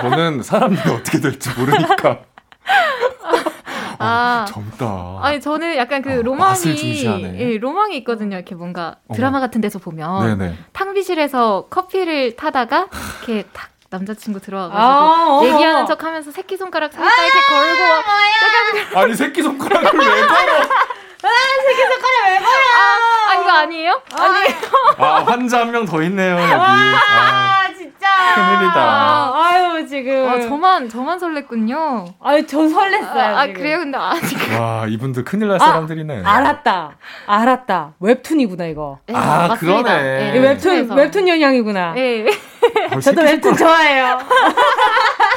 저는 사람들이 어떻게 될지 모르니까 아. 젊다. 아니 저는 약간 그 어, 맛을 로망이. 예, 로망이 있거든요. 이렇게 뭔가 어. 드라마 같은 데서 보면 네네. 탕비실에서 커피를 타다가 이렇게 딱 남자친구 들어와가지고 아. 얘기하는 척하면서 새끼 손가락 살짝 이렇게 걸고 아니 새끼 손가락을 왜 걸어? 아, 아 이거 아니에요? 아니 아 환자 한 명 더 있네요 여기. 아, 아, 진짜. 큰일이다. 아, 아유, 지금. 아, 저만 저만 설렜군요. 아유, 저 설렜어요. 아, 아, 지금. 그래요? 근데 아직 와, 이분들 큰일 날 아, 사람들이네. 알았다. 알았다. 웹툰이구나, 이거. 네, 아, 맞습니다. 그러네. 이 웹툰, 웹툰에서. 웹툰 영향이구나. 네. 아, 저도 웹툰 좋아해요.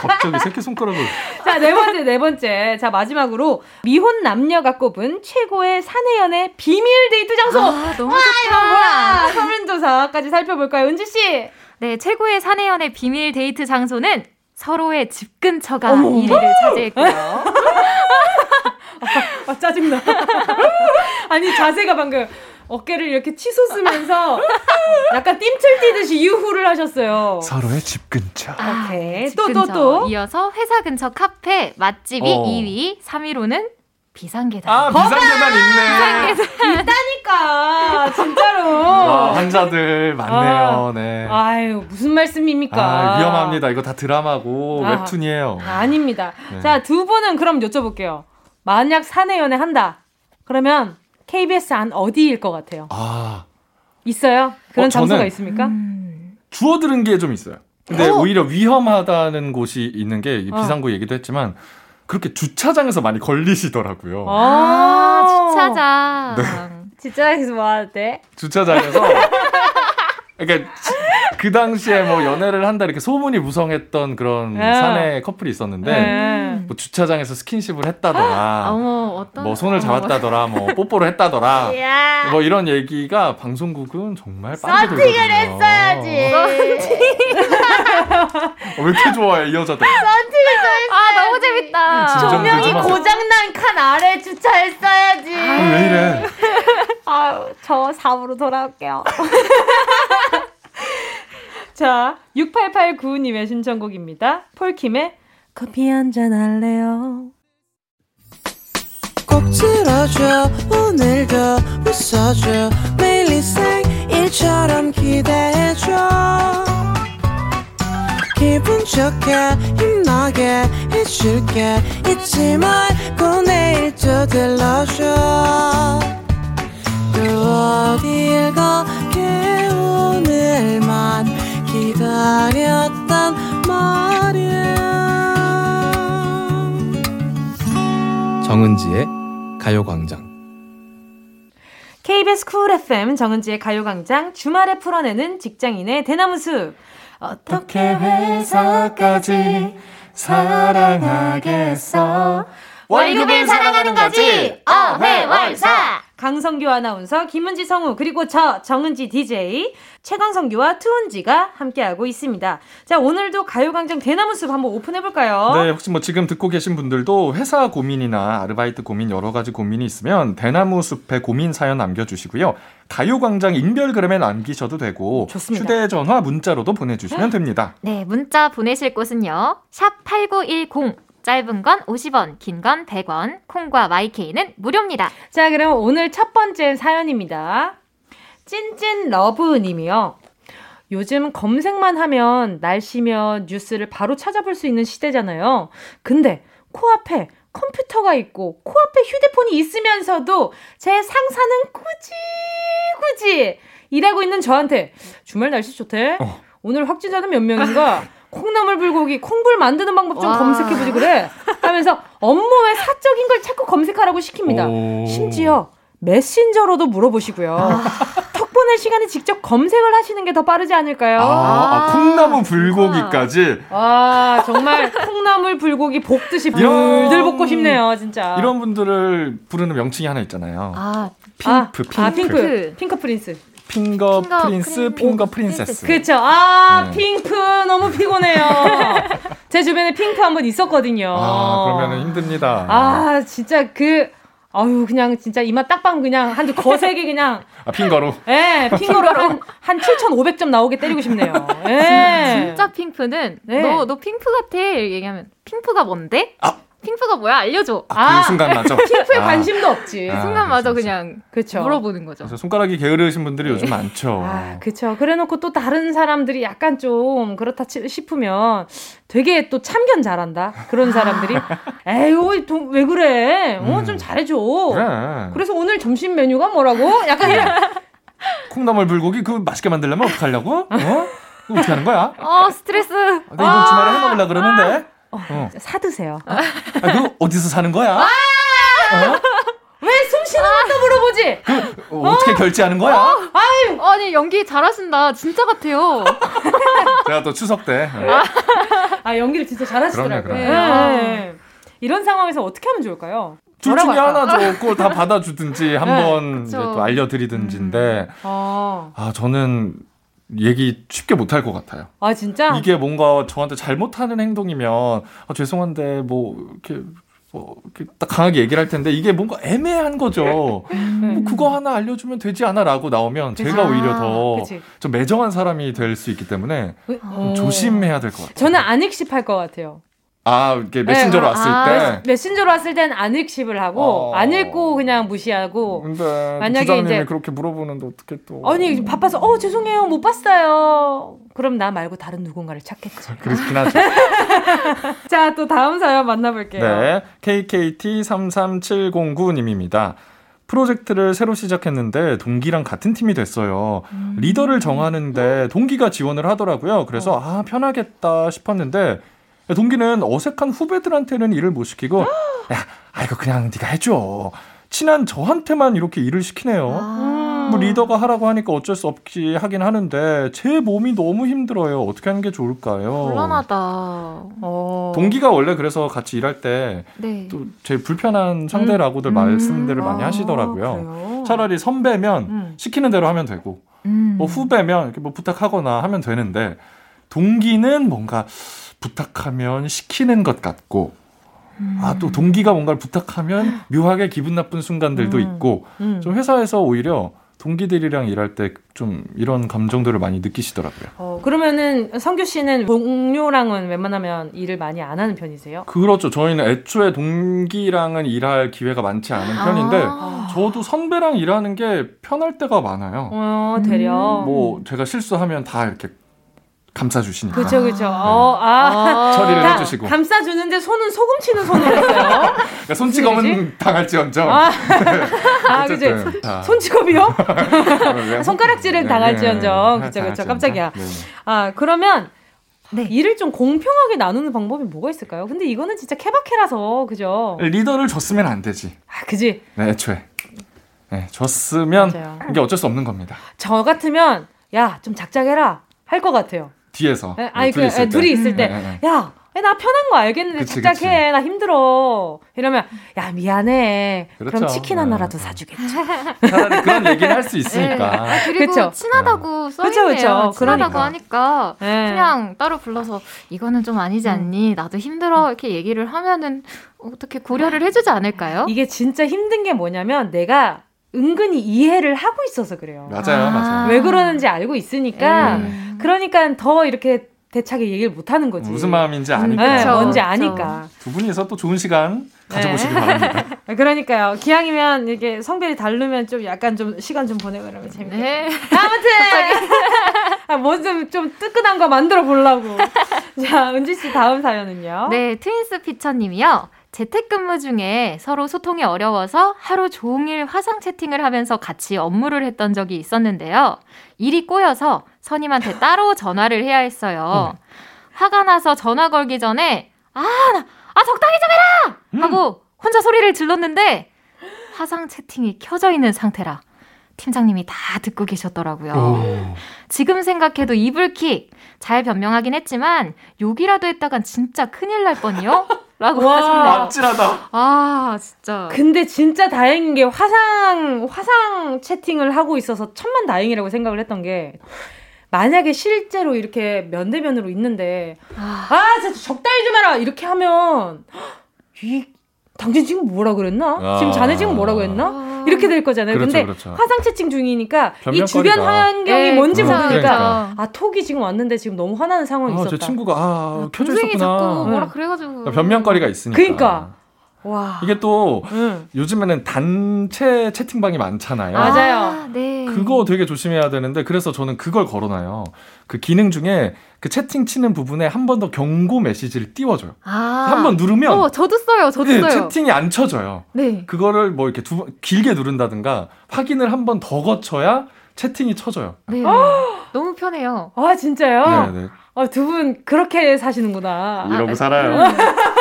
갑자기 새끼 손가락을. 자, 네 번째, 네 번째. 자, 마지막으로 미혼 남녀가 꼽은 최고의 사내연애 비밀 데이트 장소. 아, 너무 이거 좋다. 뭐야? 설문조사까지 살펴볼까요? 은지 씨. 네, 최고의 사내연의 비밀 데이트 장소는 서로의 집 근처가 어머. 1위를 차지했고요. 아, 짜증나. 아니, 자세가 방금 어깨를 이렇게 치솟으면서 약간 띰틀 뛰듯이 유후를 하셨어요. 서로의 집 근처. 오케이. 집 또, 또, 근처. 또. 이어서 회사 근처 카페 맛집이 어. 2위, 3위로는 비상계단. 아, 비상계단 있네. 있다니까. 진짜로. 와, 환자들 많네요. 네. 아유, 무슨 말씀입니까? 아, 위험합니다. 이거 다 드라마고 아. 웹툰이에요. 아 닙니다. 네. 자, 두 분은 그럼 여쭤볼게요. 만약 사내 연애 한다. 그러면 KBS 안 어디일 것 같아요? 아, 있어요? 그런 어, 장소가 있습니까? 음. 주워 들은 게 좀 있어요. 근데 어? 오히려 위험하다는 곳이 있는 게이 어. 비상구 얘기도 했지만 그렇게 주차장에서 많이 걸리시더라고요. 아, 주차장. 네. 주차장에서 뭐 하는데? 주차장에서 그러니까 그 당시에 뭐 연애를 한다 이렇게 소문이 무성했던 그런 네. 사내 커플이 있었는데 음. 뭐 주차장에서 스킨십을 했다더라. 어머, 어떤. 뭐 손을. 잡았다더라, 뭐 뽀뽀를 했다더라, 야뭐 이런 얘기가 방송국은 정말 빨리 돌거든요. 했어야지. 어, 왜 이렇게 좋아해 이 여자들? 아, 너무 재밌다. 조명이. 고장난 칸 아래 주차했어야지. 아, 왜 이래? 아유, 저 4부로 돌아올게요. 자, 6889님의 신청곡입니다. 폴킴의 커피 한잔 할래요? 꼭 들어줘 오늘도 웃어줘. 매일 일상일처럼 기대해줘. 기분 좋게 힘나게 해줄게. 잊지 말고 내일 또 들러줘. 또 어딜 가게 오늘만 기다렸단 말 정은지의 가요광장 KBS 쿨 FM 정은지의 가요광장 주말에 풀어내는 직장인의 대나무숲. 어떻게 회사까지 사랑하겠어? 월급을 사랑하는 거지. 어회월사. 강성규 아나운서, 김은지 성우, 그리고 저 정은지 DJ, 최강성규와 투은지가 함께하고 있습니다. 자, 오늘도 가요광장 대나무숲 한번 오픈해볼까요? 네, 혹시 뭐 지금 듣고 계신 분들도 회사 고민이나 아르바이트 고민 여러 가지 고민이 있으면 대나무 숲에 고민 사연 남겨주시고요. 가요광장 인별그램에 남기셔도 되고 좋습니다. 휴대전화 문자로도 보내주시면 됩니다. 네, 문자 보내실 곳은요. 샵 8910. 짧은 건 50원, 긴 건 100원, 콩과 마이케이는 무료입니다. 자, 그럼 오늘 첫 번째 사연입니다. 찐찐 러브님이요. 요즘 검색만 하면 날씨며 뉴스를 바로 찾아볼 수 있는 시대잖아요. 근데 코앞에 컴퓨터가 있고 코앞에 휴대폰이 있으면서도 제 상사는 굳이 굳이 일하고 있는 저한테 주말 날씨 좋대. 어. 오늘 확진자는 몇 명인가? 콩나물 불고기 콩불 만드는 방법 좀 와. 검색해보지 그래. 하면서 업무에 사적인 걸 자꾸 검색하라고 시킵니다. 오. 심지어 메신저로도 물어보시고요. 턱 보낼 시간에 직접 검색을 하시는 게 더 빠르지 않을까요? 아, 아, 아, 콩나무 불고기까지 와 정말 콩나물 불고기 볶듯이 불들 볶고 싶네요 진짜. 이런 분들을 부르는 명칭이 하나 있잖아요. 아, 핑프, 핑프, 아, 핑프, 핑프. finger prince. finger finger prince, prin- finger 오, princess. 그렇죠. 아 네. 핑프 너무 피곤해요. 제 주변에 핑프 한 번 있었거든요. 아, 그러면은 힘듭니다. 아 진짜 그 아유 그냥 진짜 이마 딱밤 그냥 한두 거세게 그냥 아, finger로. 예 finger로 한한 7,500점 나오게 때리고 싶네요. 예. 진짜 핑프는 네. 너, 너 핑프 같아. 얘기하면 핑프가 뭔데? 아. 핑크가 뭐야? 알려줘. 아, 아, 그 순간 맞죠? 핑크에 아, 관심도 없지. 아. 순간 맞아 그렇죠, 그냥 그렇죠. 물어보는 거죠. 그래서 손가락이 게으르신 분들이 요즘 많죠. 아, 그쵸. 그래 놓고 또 다른 사람들이 약간 좀 그렇다 치- 싶으면 되게 또 참견 잘한다. 그런 사람들이. 에이, 도- 왜 그래? 어, 음. 좀 잘해줘. 그래. 그래서 오늘 점심 메뉴가 뭐라고? 약간 이런. 콩나물 불고기 그거 맛있게 만들려면 어떡하려고? 어? 어떻게 하는 거야? 어, 스트레스. 나 이번 주말에 해먹으려 그러는데. 어. 사드세요. 아, 그거 어디서 사는 거야? 어? 왜숨 쉬는 것도 물어보지? 어, 어떻게 결제하는 거야? 아니, 연기 잘하신다. 진짜 같아요. 제가 또 추석 때아 연기를 진짜 잘하시더라고요. 그럼요, 그럼요. 네. 이런 상황에서 어떻게 하면 좋을까요? 둘 중에? 하나죠. 그걸 다 받아주든지 한번. 또 알려드리든지인데 어. 아 저는 얘기 쉽게 못 할 것 같아요. 아 진짜? 이게 뭔가 저한테 잘못하는 행동이면 아, 죄송한데 뭐 이렇게 뭐 이렇게 딱 강하게 얘기를 할 텐데 이게 뭔가 애매한 거죠. 뭐 그거 하나 알려주면 되지 않아라고 나오면 제가 아, 오히려 더. 좀 매정한 사람이 될 수 있기 때문에 좀 어. 조심해야 될 것 같아요. 저는 안 익십할 것 같아요. 아 이렇게 메신저로 네, 왔을 아, 때. 메신저로 왔을 땐 안익십을 하고 어. 안 읽고 그냥 무시하고 근데 만약에 이제- 그렇게 물어보는데 어떻게 또? 아니 바빠서 어 죄송해요 못 봤어요. 그럼 나 말고 다른 누군가를 찾겠죠. 그렇긴 하죠. 자 또 다음 사연 만나볼게요. 네, KKT33709님입니다. 프로젝트를 새로 시작했는데 동기랑 같은 팀이 됐어요. 음. 리더를 정하는데 동기가 지원을 하더라고요. 어. 그래서 아 편하겠다 싶었는데 동기는 어색한 후배들한테는 일을 못 시키고 야, 아 이거 그냥 네가 해줘. 친한 저한테만 이렇게 일을 시키네요. 아. 뭐 리더가 하라고 하니까 어쩔 수 없이 하긴 하는데 제 몸이 너무 힘들어요. 어떻게 하는 게 좋을까요? 곤란하다. 어. 동기가 원래 그래서 같이 일할 때 네. 또 제일 불편한 상대라고들 음. 말씀들을 많이 아, 하시더라고요. 그래요? 차라리 선배면 음. 시키는 대로 하면 되고 음. 뭐 후배면 이렇게 뭐 부탁하거나 하면 되는데 동기는 뭔가 부탁하면 시키는 것 같고 아또 동기가 뭔가를 부탁하면 묘하게 기분 나쁜 순간들도 음. 있고 음. 좀 회사에서 오히려 동기들이랑 일할 때 좀 이런 감정들을 많이 느끼시더라고요. 어, 그러면은 성규 씨는 동료랑은 웬만하면 일을 많이 안 하는 편이세요? 그렇죠. 저희는 애초에 동기랑은 일할 기회가 많지 않은 편인데 아. 저도 선배랑 일하는 게 편할 때가 많아요. 어, 대려. 뭐 제가 실수하면 다 이렇게 감싸주시니까 그쵸, 그쵸. 어, 아. 처리를 다 해주시고 감싸주는데 손은 소금 치는 손으로 했어요. 그러니까 손찌검은 당할지언정 아, 아 다. 손찌검이요? 네. 손가락질은 네, 당할지언정. 네, 그쵸, 그쵸. 당할지언정. 깜짝이야. 네. 아, 그러면 네. 일을 좀 공평하게 나누는 방법이 뭐가 있을까요? 근데 이거는 진짜 케바케라서, 그죠? 리더를 줬으면 안 되지. 아, 그지? 네, 애초에. 네, 줬으면 맞아요. 이게 어쩔 수 없는 겁니다. 저 같으면, 야, 좀 작작해라. 할 것 같아요. 뒤에서 에, 아니, 그, 둘이 있을 에, 때. 둘이 있을 때, 네, 네, 네. 야, 나 편한 거 알겠는데 작작해. 나 힘들어. 이러면, 야, 미안해. 그럼 그렇죠. 치킨 하나라도 네. 사주겠지. 차라리 그런 얘기를 할 수 있으니까. 네. 그리고 그쵸? 친하다고 써있네요. 그쵸, 그쵸. 친하다고 그러니까. 하니까 네. 그냥 따로 불러서 이거는 좀 아니지 음. 않니? 나도 힘들어 이렇게 얘기를 하면은 어떻게 고려를 해주지 않을까요? 이게 진짜 힘든 게 뭐냐면 내가 은근히 이해를 하고 있어서 그래요. 맞아요, 아. 맞아요. 왜 그러는지 알고 있으니까 음. 그러니까 더 이렇게 대차게 얘기를 못 하는 거지. 무슨 마음인지 아니까. 네, 그쵸, 뭔지. 아니까. 두 분이서 또 좋은 시간 가져보시기 네. 바랍니다. 그러니까요. 기왕이면 이게 성별이 다르면 좀 약간 좀 시간 좀 보내고 그러면 재밌게. 네. 아무튼 아, 뭐좀 좀 뜨끈한 거 만들어 보려고. 자, 은지 씨 다음 사연은요. 네, 트윈스 피처 님이요. 재택근무 중에 서로 소통이 어려워서 하루 종일 화상 채팅을 하면서 같이 업무를 했던 적이 있었는데요. 일이 꼬여서 선임한테 따로 전화를 해야 했어요. 화가 나서 전화 걸기 전에 아, 나, 아 적당히 좀 해라 하고 혼자 소리를 질렀는데 화상 채팅이 켜져 있는 상태라 팀장님이 다 듣고 계셨더라고요. 오. 지금 생각해도 이불킥 잘 변명하긴 했지만 욕이라도 했다간 진짜 큰일 날 뻔이요. 라고 와. 하셨네요. 아찔하다. 아 진짜. 근데 진짜 다행인 게 화상 화상 채팅을 하고 있어서 천만 다행이라고 생각을 했던 게 만약에 실제로 이렇게 면대면으로 있는데 아, 아 진짜 적당히 좀 해라 이렇게 하면 이 당신 지금 뭐라 그랬나? 아. 지금 자네 지금 뭐라고 했나? 이렇게 될 거잖아요. 그렇죠, 근데 그렇죠. 화상 채팅 중이니까 이. 주변 환경이 네, 뭔지 그쵸, 모르니까 그러니까. 아 톡이 지금 왔는데 지금 너무 화나는 상황이 아, 있었다. 제 친구가 아, 켜져 동생이 있었구나. 자꾸 뭐라 응. 그래가지고. 변명거리가 있으니까. 그러니까. 와. 이게 또 응. 요즘에는 단체 채팅방이 많잖아요. 맞아요. 아, 네. 그거 되게 조심해야 되는데 그래서 저는 그걸 걸어놔요. 그 기능 중에 그 채팅 치는 부분에 한 번 더 경고 메시지를 띄워줘요. 아. 한번 누르면 어, 저도 써요. 저도 네, 써요. 채팅이 안 쳐져요. 네. 그거를 뭐 이렇게 두 번- 길게 누른다든가 확인을 한 번 더 거쳐야 채팅이 쳐져요. 네. 너무 편해요. 아, 진짜요? 네, 네. 아, 두 분 그렇게 사시는구나. 이러고 아, 살아요.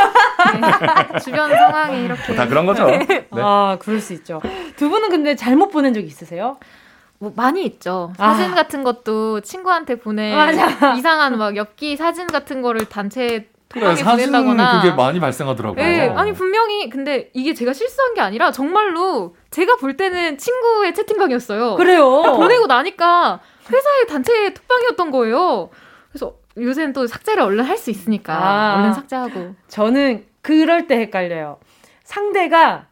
네. 주변 상황이 이렇게 다 그런 거죠. 네. 아, 그럴 수 있죠. 두 분은 근데 잘못 보낸 적 있으세요? 뭐 많이 있죠. 아. 사진 같은 것도 친구한테 보내 맞아. 이상한 막 엽기 사진 같은 거를 단체 그래, 사진은. 그게 많이 발생하더라고요. 네, 아니 분명히 근데 이게 제가 실수한 게 아니라 정말로 제가 볼 때는 친구의 채팅방이었어요. 그래요. 보내고 나니까 회사의 단체 톡방이었던 거예요. 그래서 요새는 또 삭제를 얼른 할 수 있으니까 아. 얼른 삭제하고. 저는 그럴 때 헷갈려요. 상대가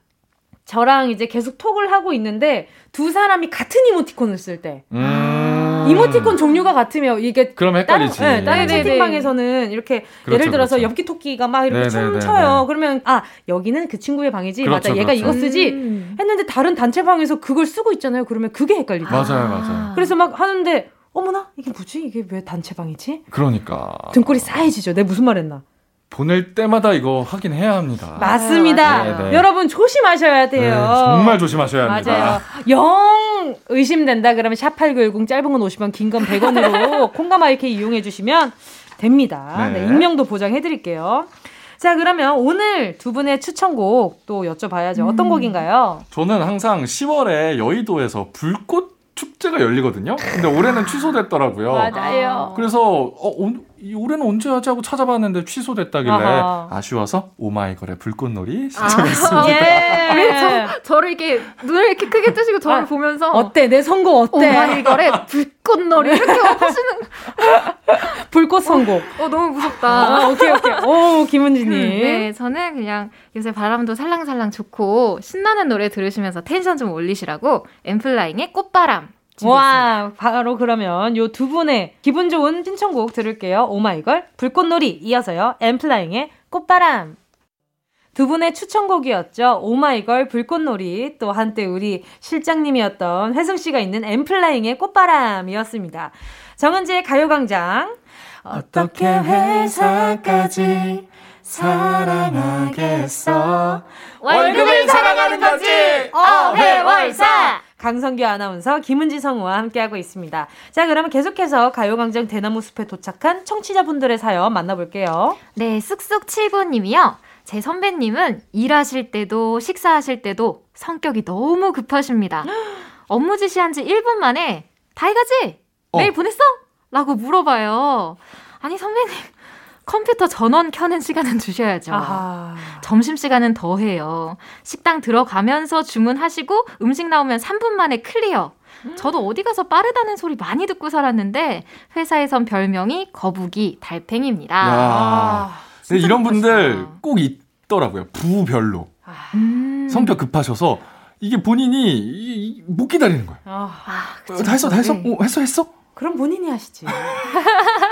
저랑 이제 계속 톡을 하고 있는데 두 사람이 같은 이모티콘을 쓸 때. 음. 이모티콘 종류가 같으면 이게 그럼 다른, 헷갈리지. 네, 다른 네네네. 채팅방에서는 이렇게 그렇죠, 예를 들어서 그렇죠. 엽기 토끼가 막 이렇게 네네네네. 춤춰요. 그러면 아 여기는 그 친구의 방이지. 그렇죠, 맞아 얘가 그렇죠. 이거 쓰지. 음. 했는데 다른 단체방에서 그걸 쓰고 있잖아요. 그러면 그게 헷갈리죠. 맞아요, 맞아요. 그래서 막 하는데 어머나 이게 뭐지? 이게 왜 단체방이지? 그러니까 등골이 싸해지죠. 내가 무슨 말 했나? 보낼 때마다 이거 확인해야 합니다. 맞습니다. 맞아요. 네, 네. 여러분 조심하셔야 네, 돼요. 정말 조심하셔야 합니다. 맞아요. 영 의심된다 그러면 샵8910 짧은 건 50원, 긴 건 100원으로 콩과 마이크 이용해 주시면 됩니다. 네. 네, 익명도 보장해 드릴게요. 자, 그러면 오늘 두 분의 추천곡 또 여쭤봐야죠. 어떤 곡인가요? 저는 항상 10월에 여의도에서 불꽃 축제가 열리거든요. 근데 올해는 취소됐더라고요. 맞아요. 그래서 어, 올해는 언제 하지 하고 찾아봤는데 취소됐다길래 아하. 아쉬워서 오마이걸의 불꽃놀이 아. 신청했습니다. 예. 왜 저, 저를 이렇게 눈을 이렇게 크게 뜨시고 저를 아, 보면서 어때? 내 선곡 어때? 오마이걸의 불꽃놀이 이렇게 막 하시는 불꽃 선곡. 어 너무 무섭다. 아, 오케이, 오케이. 오, 김은지님. 네, 저는 그냥 요새 바람도 살랑살랑 좋고 신나는 노래 들으시면서 텐션 좀 올리시라고 엠플라잉의 꽃바람. 와, 바로 그러면 요 두 분의 기분 좋은 신청곡 들을게요. 오마이걸, 불꽃놀이, 이어서요. 엠플라잉의 꽃바람. 두 분의 추천곡이었죠. 오마이걸, 불꽃놀이, 또 한때 우리 실장님이었던 혜승 씨가 있는 엠플라잉의 꽃바람이었습니다. 정은지의 가요광장. 어떻게 회사까지 사랑하겠어. 월급을 사랑하는 거지. 어회월사. 강성규 아나운서, 김은지 성우와 함께하고 있습니다. 자, 그러면 계속해서 가요광장 대나무 숲에 도착한 청취자분들의 사연 만나볼게요. 네, 쑥쑥 7구님이요. 제 선배님은 일하실 때도 식사하실 때도 성격이 너무 급하십니다. 업무 지시한 지 1분 만에 다 해가지? 메일 어. 보냈어? 라고 물어봐요. 아니 선배님 컴퓨터 전원 켜는 시간은 주셔야죠. 아하. 점심시간은 더 해요. 식당 들어가면서 주문하시고 음식 나오면 3분 만에 클리어. 저도 어디 가서 빠르다는 소리 많이 듣고 살았는데 회사에선 별명이 거북이 달팽이입니다. 야. 아, 근데 이런 분들 급하시다. 꼭 있더라고요. 부별로. 음. 성격 급하셔서 이게 본인이 이- 이- 못 기다리는 거예요. 아, 아, 어, 그쵸. 다 했어, 다 했어? 네. 어, 했어, 했어? 그럼 본인이 하시지.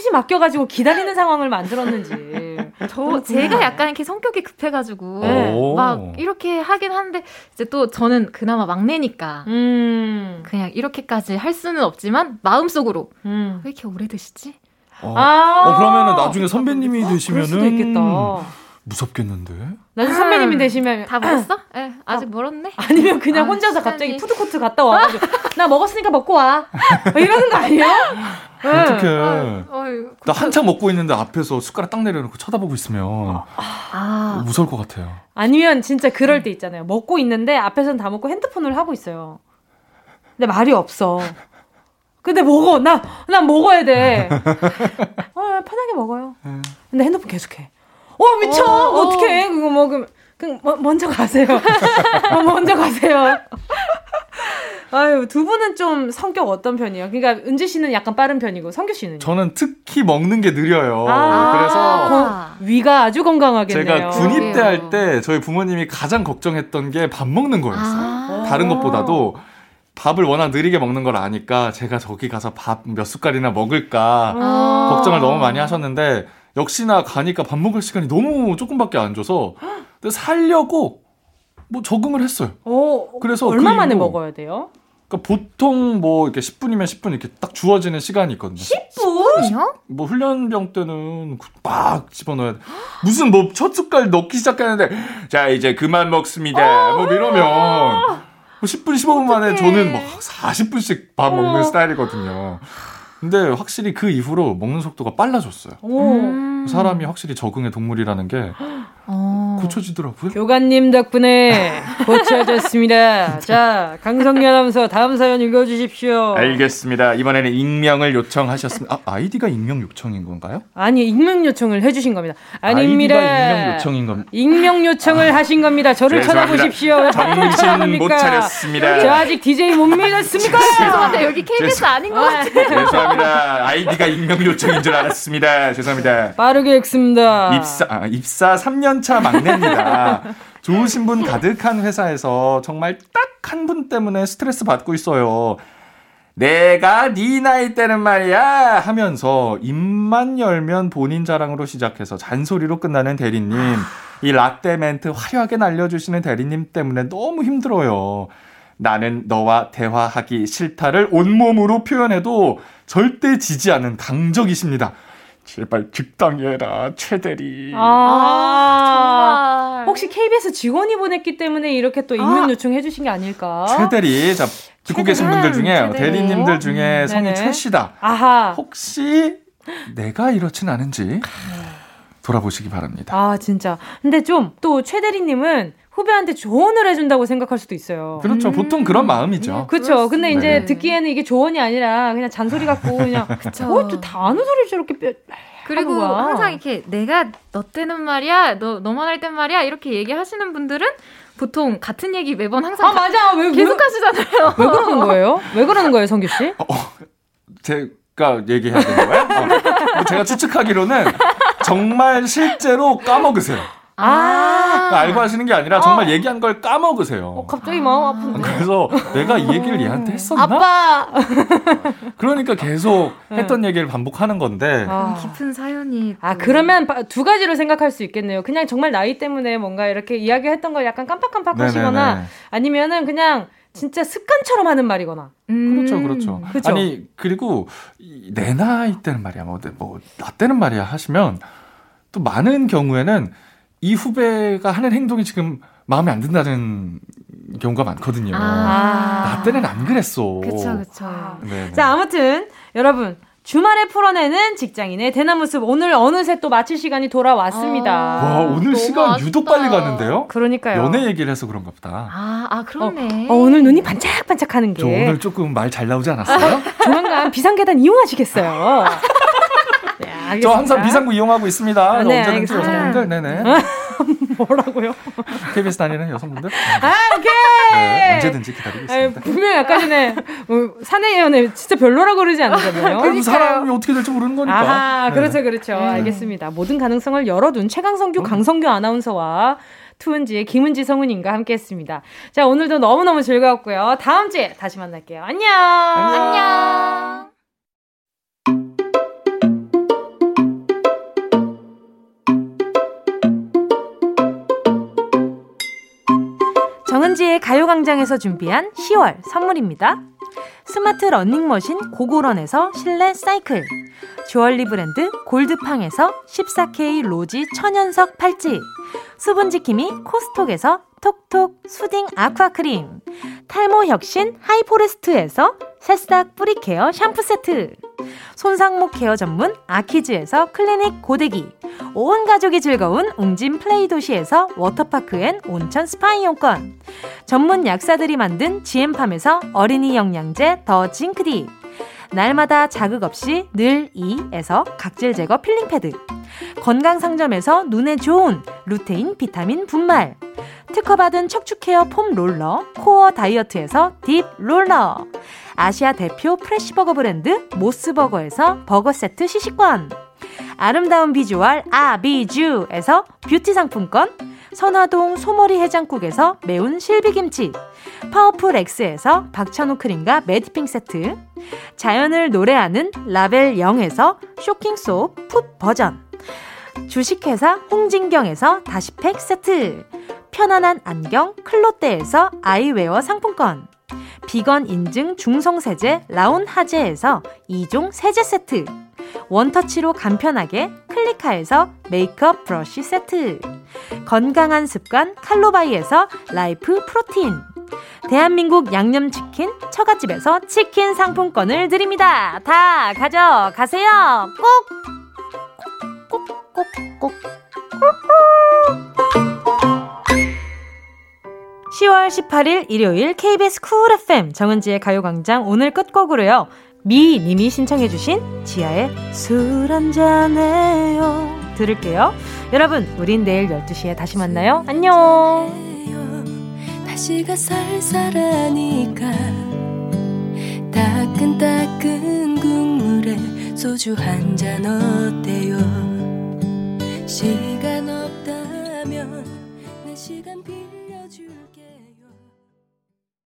굳이 맡겨가지고 기다리는 상황을 만들었는지. 저 제가 약간 이렇게 성격이 급해가지고 네. 오. 막 이렇게 하긴 하는데 이제 또 저는 그나마 막내니까 음. 그냥 이렇게까지 할 수는 없지만 마음속으로 음. 왜 이렇게 오래 드시지? 어, 아. 어, 그러면은 나중에 선배님이 그럴 수도 되시면은 있겠다. 무섭겠는데? 나중에 선배님이 되시면 다 먹었어? 예, 아직 멀었네. 아니면 그냥 아, 혼자서 시간이. 갑자기 푸드코트 갔다 와가지고 나 먹었으니까 먹고 와뭐 이러는 거 아니에요? 네. 어떡해. 어휴, 나 한참 먹고 있는데 앞에서 숟가락 딱 내려놓고 쳐다보고 있으면 아, 무서울 것 같아요. 아니면 진짜 그럴 때 있잖아요. 먹고 있는데 앞에서는 다 먹고 핸드폰을 하고 있어요. 근데 말이 없어. 근데 먹어. 나, 난 먹어야 돼. 어, 편하게 먹어요. 근데 핸드폰 계속해. 어, 미쳐! 어, 어. 어, 떻게 그거 먹으면. 그, 뭐, 먼저 가세요. 어, 먼저 가세요. 아유, 두 분은 좀 성격 어떤 편이에요? 그러니까 은지 씨는 약간 빠른 편이고 성규 씨는 저는 특히 먹는 게 느려요. 아. 그래서 아. 위가 아주 건강하겠네요. 제가 군입대. 할 때 저희 부모님이 가장 걱정했던 게 밥 먹는 거였어요. 아. 다른 것보다도 밥을 워낙 느리게 먹는 걸 아니까 제가 저기 가서 밥 몇 숟갈이나 먹을까 아. 걱정을 너무 많이 하셨는데 역시나 가니까 밥 먹을 시간이 너무 조금밖에 안 줘서 근데 살려고 뭐 적응을 했어요. 어, 그래서 얼마 그 만에 먹어야 돼요? 그러니까 보통 뭐 이렇게 10분이면 10분 이렇게 딱 주어지는 시간이 있거든요. 10분? 아니요? 뭐 훈련병 때는 빡 집어넣어야 돼. 무슨 뭐 첫 숟갈 넣기 시작하는데 자 이제 그만 먹습니다. 뭐 이러면 뭐 10분 15분 만에 어떡해. 저는 막 40분씩 밥 먹는 어. 스타일이거든요. 근데 확실히 그 이후로 먹는 속도가 빨라졌어요. 오. 음. 사람이 확실히 적응의 동물이라는 게 어. 고쳐지더라고요. 교관님 덕분에 고쳐졌습니다. 자, 강성기 아나운서 다음 사연 읽어주십시오. 알겠습니다. 이번에는 익명을 요청하셨습니다. 아, 아이디가 익명 요청인 건가요? 아니, 익명 요청을 해주신 겁니다. 아닙니다. 아이디가 익명 요청인 겁니다. 익명 요청을 하신 겁니다. 저를 죄송합니다. 쳐다보십시오. 정신 못 차렸습니다. 저 아직 DJ 못 믿었습니까? 죄송한데 여기 KBS 아닌 것 같아요. 죄송합니다. 아이디가 익명 요청인 줄 알았습니다. 죄송합니다. 빠르게 읽습니다. 입사 아, 입사 3년차 막내입니다. 좋으신 분 가득한 회사에서 정말 딱 한 분 때문에 스트레스 받고 있어요. 내가 네 나이 때는 말이야 하면서 입만 열면 본인 자랑으로 시작해서 잔소리로 끝나는 대리님. 이 라떼 멘트 화려하게 날려주시는 대리님 때문에 너무 힘들어요. 나는 너와 대화하기 싫다를 온몸으로 표현해도 절대 지지 않은 강적이십니다. 제발 직당해라 최대리. 아, 정말. 혹시 KBS 직원이 보냈기 때문에 이렇게 또 익명 아. 요청 해 주신 게 아닐까? 최대리 자 듣고 계신 분들 중에 최대리. 대리님들 중에 성이 네네. 최 씨다. 아하. 혹시 내가 이렇진 않은지 돌아보시기 바랍니다. 아, 진짜. 근데 좀 또 최대리님은 후배한테 조언을 해준다고 생각할 수도 있어요. 그렇죠. 보통 그런 마음이죠. 그쵸. 근데 이제 네. 듣기에는 이게 조언이 아니라 그냥 잔소리 같고 그냥 어, 또다 아는 소리를 저렇게 뼈... 그리고. 항상 이렇게 내가 너 때는 말이야, 너 너만 할 땐 말이야 이렇게 얘기하시는 분들은 보통 같은 얘기 매번 항상 아, 맞아. 왜, 왜, 계속 하시잖아요. 왜 그러는 거예요? 왜 그러는 거예요, 성규 씨? 제가 얘기해야 되는 거예요? 어. 뭐 제가 추측하기로는 정말 실제로 까먹으세요. 아. 알고 하시는 게 아니라 정말 얘기한 걸 까먹으세요. 어, 갑자기 마음 아픈데. 그래서 내가 이 얘기를 얘한테 했었나? 아빠! 그러니까 계속 했던 얘기를 반복하는 건데 아. 깊은 사연이. 아, 또- 그러면 바- 두 가지로 생각할 수 있겠네요. 그냥 정말 나이 때문에 뭔가 이렇게 이야기했던 걸 약간 깜빡깜빡 하시거나 네네네. 아니면은 그냥 진짜 습관처럼 하는 말이거나. 음. 그렇죠, 그렇죠. 그쵸? 아니 그리고 이- 내 나이 때는 말이야, 뭐, 뭐, 나 때는 말이야 하시면 또 많은 경우에는 이 후배가 하는 행동이 지금 마음에 안 든다는 경우가 많거든요. 아. 나 때는 안 그랬어. 그쵸, 그쵸. 네, 자, 아무튼 여러분 주말에 풀어내는 직장인의 대나무 숲 오늘 어느새 또 마칠 시간이 돌아왔습니다. 아. 와 오늘 시간 아쉽다. 유독 빨리 갔는데요. 그러니까요. 연애 얘기를 해서 그런가 보다. 아, 아 그렇네. 어, 오늘 눈이 반짝반짝하는 게 저 오늘 조금 말 잘 나오지 않았어요? 조만간 비상계단 이용하시겠어요. 네, 알겠습니다. 저 항상 비상구 이용하고 있습니다. 아, 네, 언제든지. 여성분들, 네네. 뭐라고요? KBS 다니는 여성분들, 아, 오케이. 네, 언제든지 기다리고 아유, 있습니다. 분명히 아까 전에 뭐 사내 연애 진짜 별로라고 그러지 않았잖아요. 그럼 사람이 어떻게 될지 모르는 거니까. 네. 그렇죠, 그렇죠. 알겠습니다. 모든 가능성을 열어둔 최강성규, 강성규 아나운서와 투은지의 김은지 성훈님과 함께했습니다. 자, 오늘도 너무너무 즐거웠고요. 다음 주에 다시 만날게요. 안녕. 안녕. 정 은지의 가요광장에서 준비한 10월 선물입니다. 스마트 러닝머신 고고런에서 실내 사이클. 주얼리 브랜드 골드팡에서 14K 로지 천연석 팔찌. 수분지킴이 코스톡에서 톡톡 soothing aqua cream. 탈모 혁신 하이포레스트에서 새싹 뿌리케어 샴푸 세트. 손상목 케어 전문 아키즈에서 클리닉 고데기. 온 가족이 즐거운 웅진 플레이 도시에서 워터파크 and 온천 스파 이용권. 전문 약사들이 만든 지엠팜에서 어린이 영양제 더 징크디. 날마다 자극 없이 늘 이에서 각질 제거 peeling pad. 건강 상점에서 눈에 좋은 루테인 비타민 분말. 특허받은 척추 케어 foam roller 코어 다이어트에서 deep roller. 아시아 대표 fresh버거 브랜드 모스버거에서 버거 세트 시식권. 아름다운 비주얼 아비주에서 뷰티 상품권 선화동 소머리 해장국에서 매운 실비김치 파워풀 X에서 박찬호 크림과 매디핑 세트 자연을 노래하는 라벨 0에서 쇼킹소 풋 버전 주식회사 홍진경에서 다시팩 세트 편안한 안경 클로떼에서 아이웨어 상품권 비건 인증 중성세제 라운 하제에서 2종 세제 세트 원터치로 간편하게 클리카에서 메이크업 브러쉬 세트 건강한 습관 칼로바이에서 Life Protein 대한민국 양념치킨 처갓집에서 치킨 상품권을 드립니다. 다 가져가세요. 꼭! 꼭, 꼭, 꼭. 10월 18일 일요일 KBS 쿨 FM 정은지의 가요광장 오늘 끝곡으로요. 미님이 신청해주신 지아의 술 한잔해요. 들을게요. 여러분, 우린 내일 12시에 다시 만나요. 안녕! 따끈따끈 국물에 소주 한 잔 어때요 시간 없다면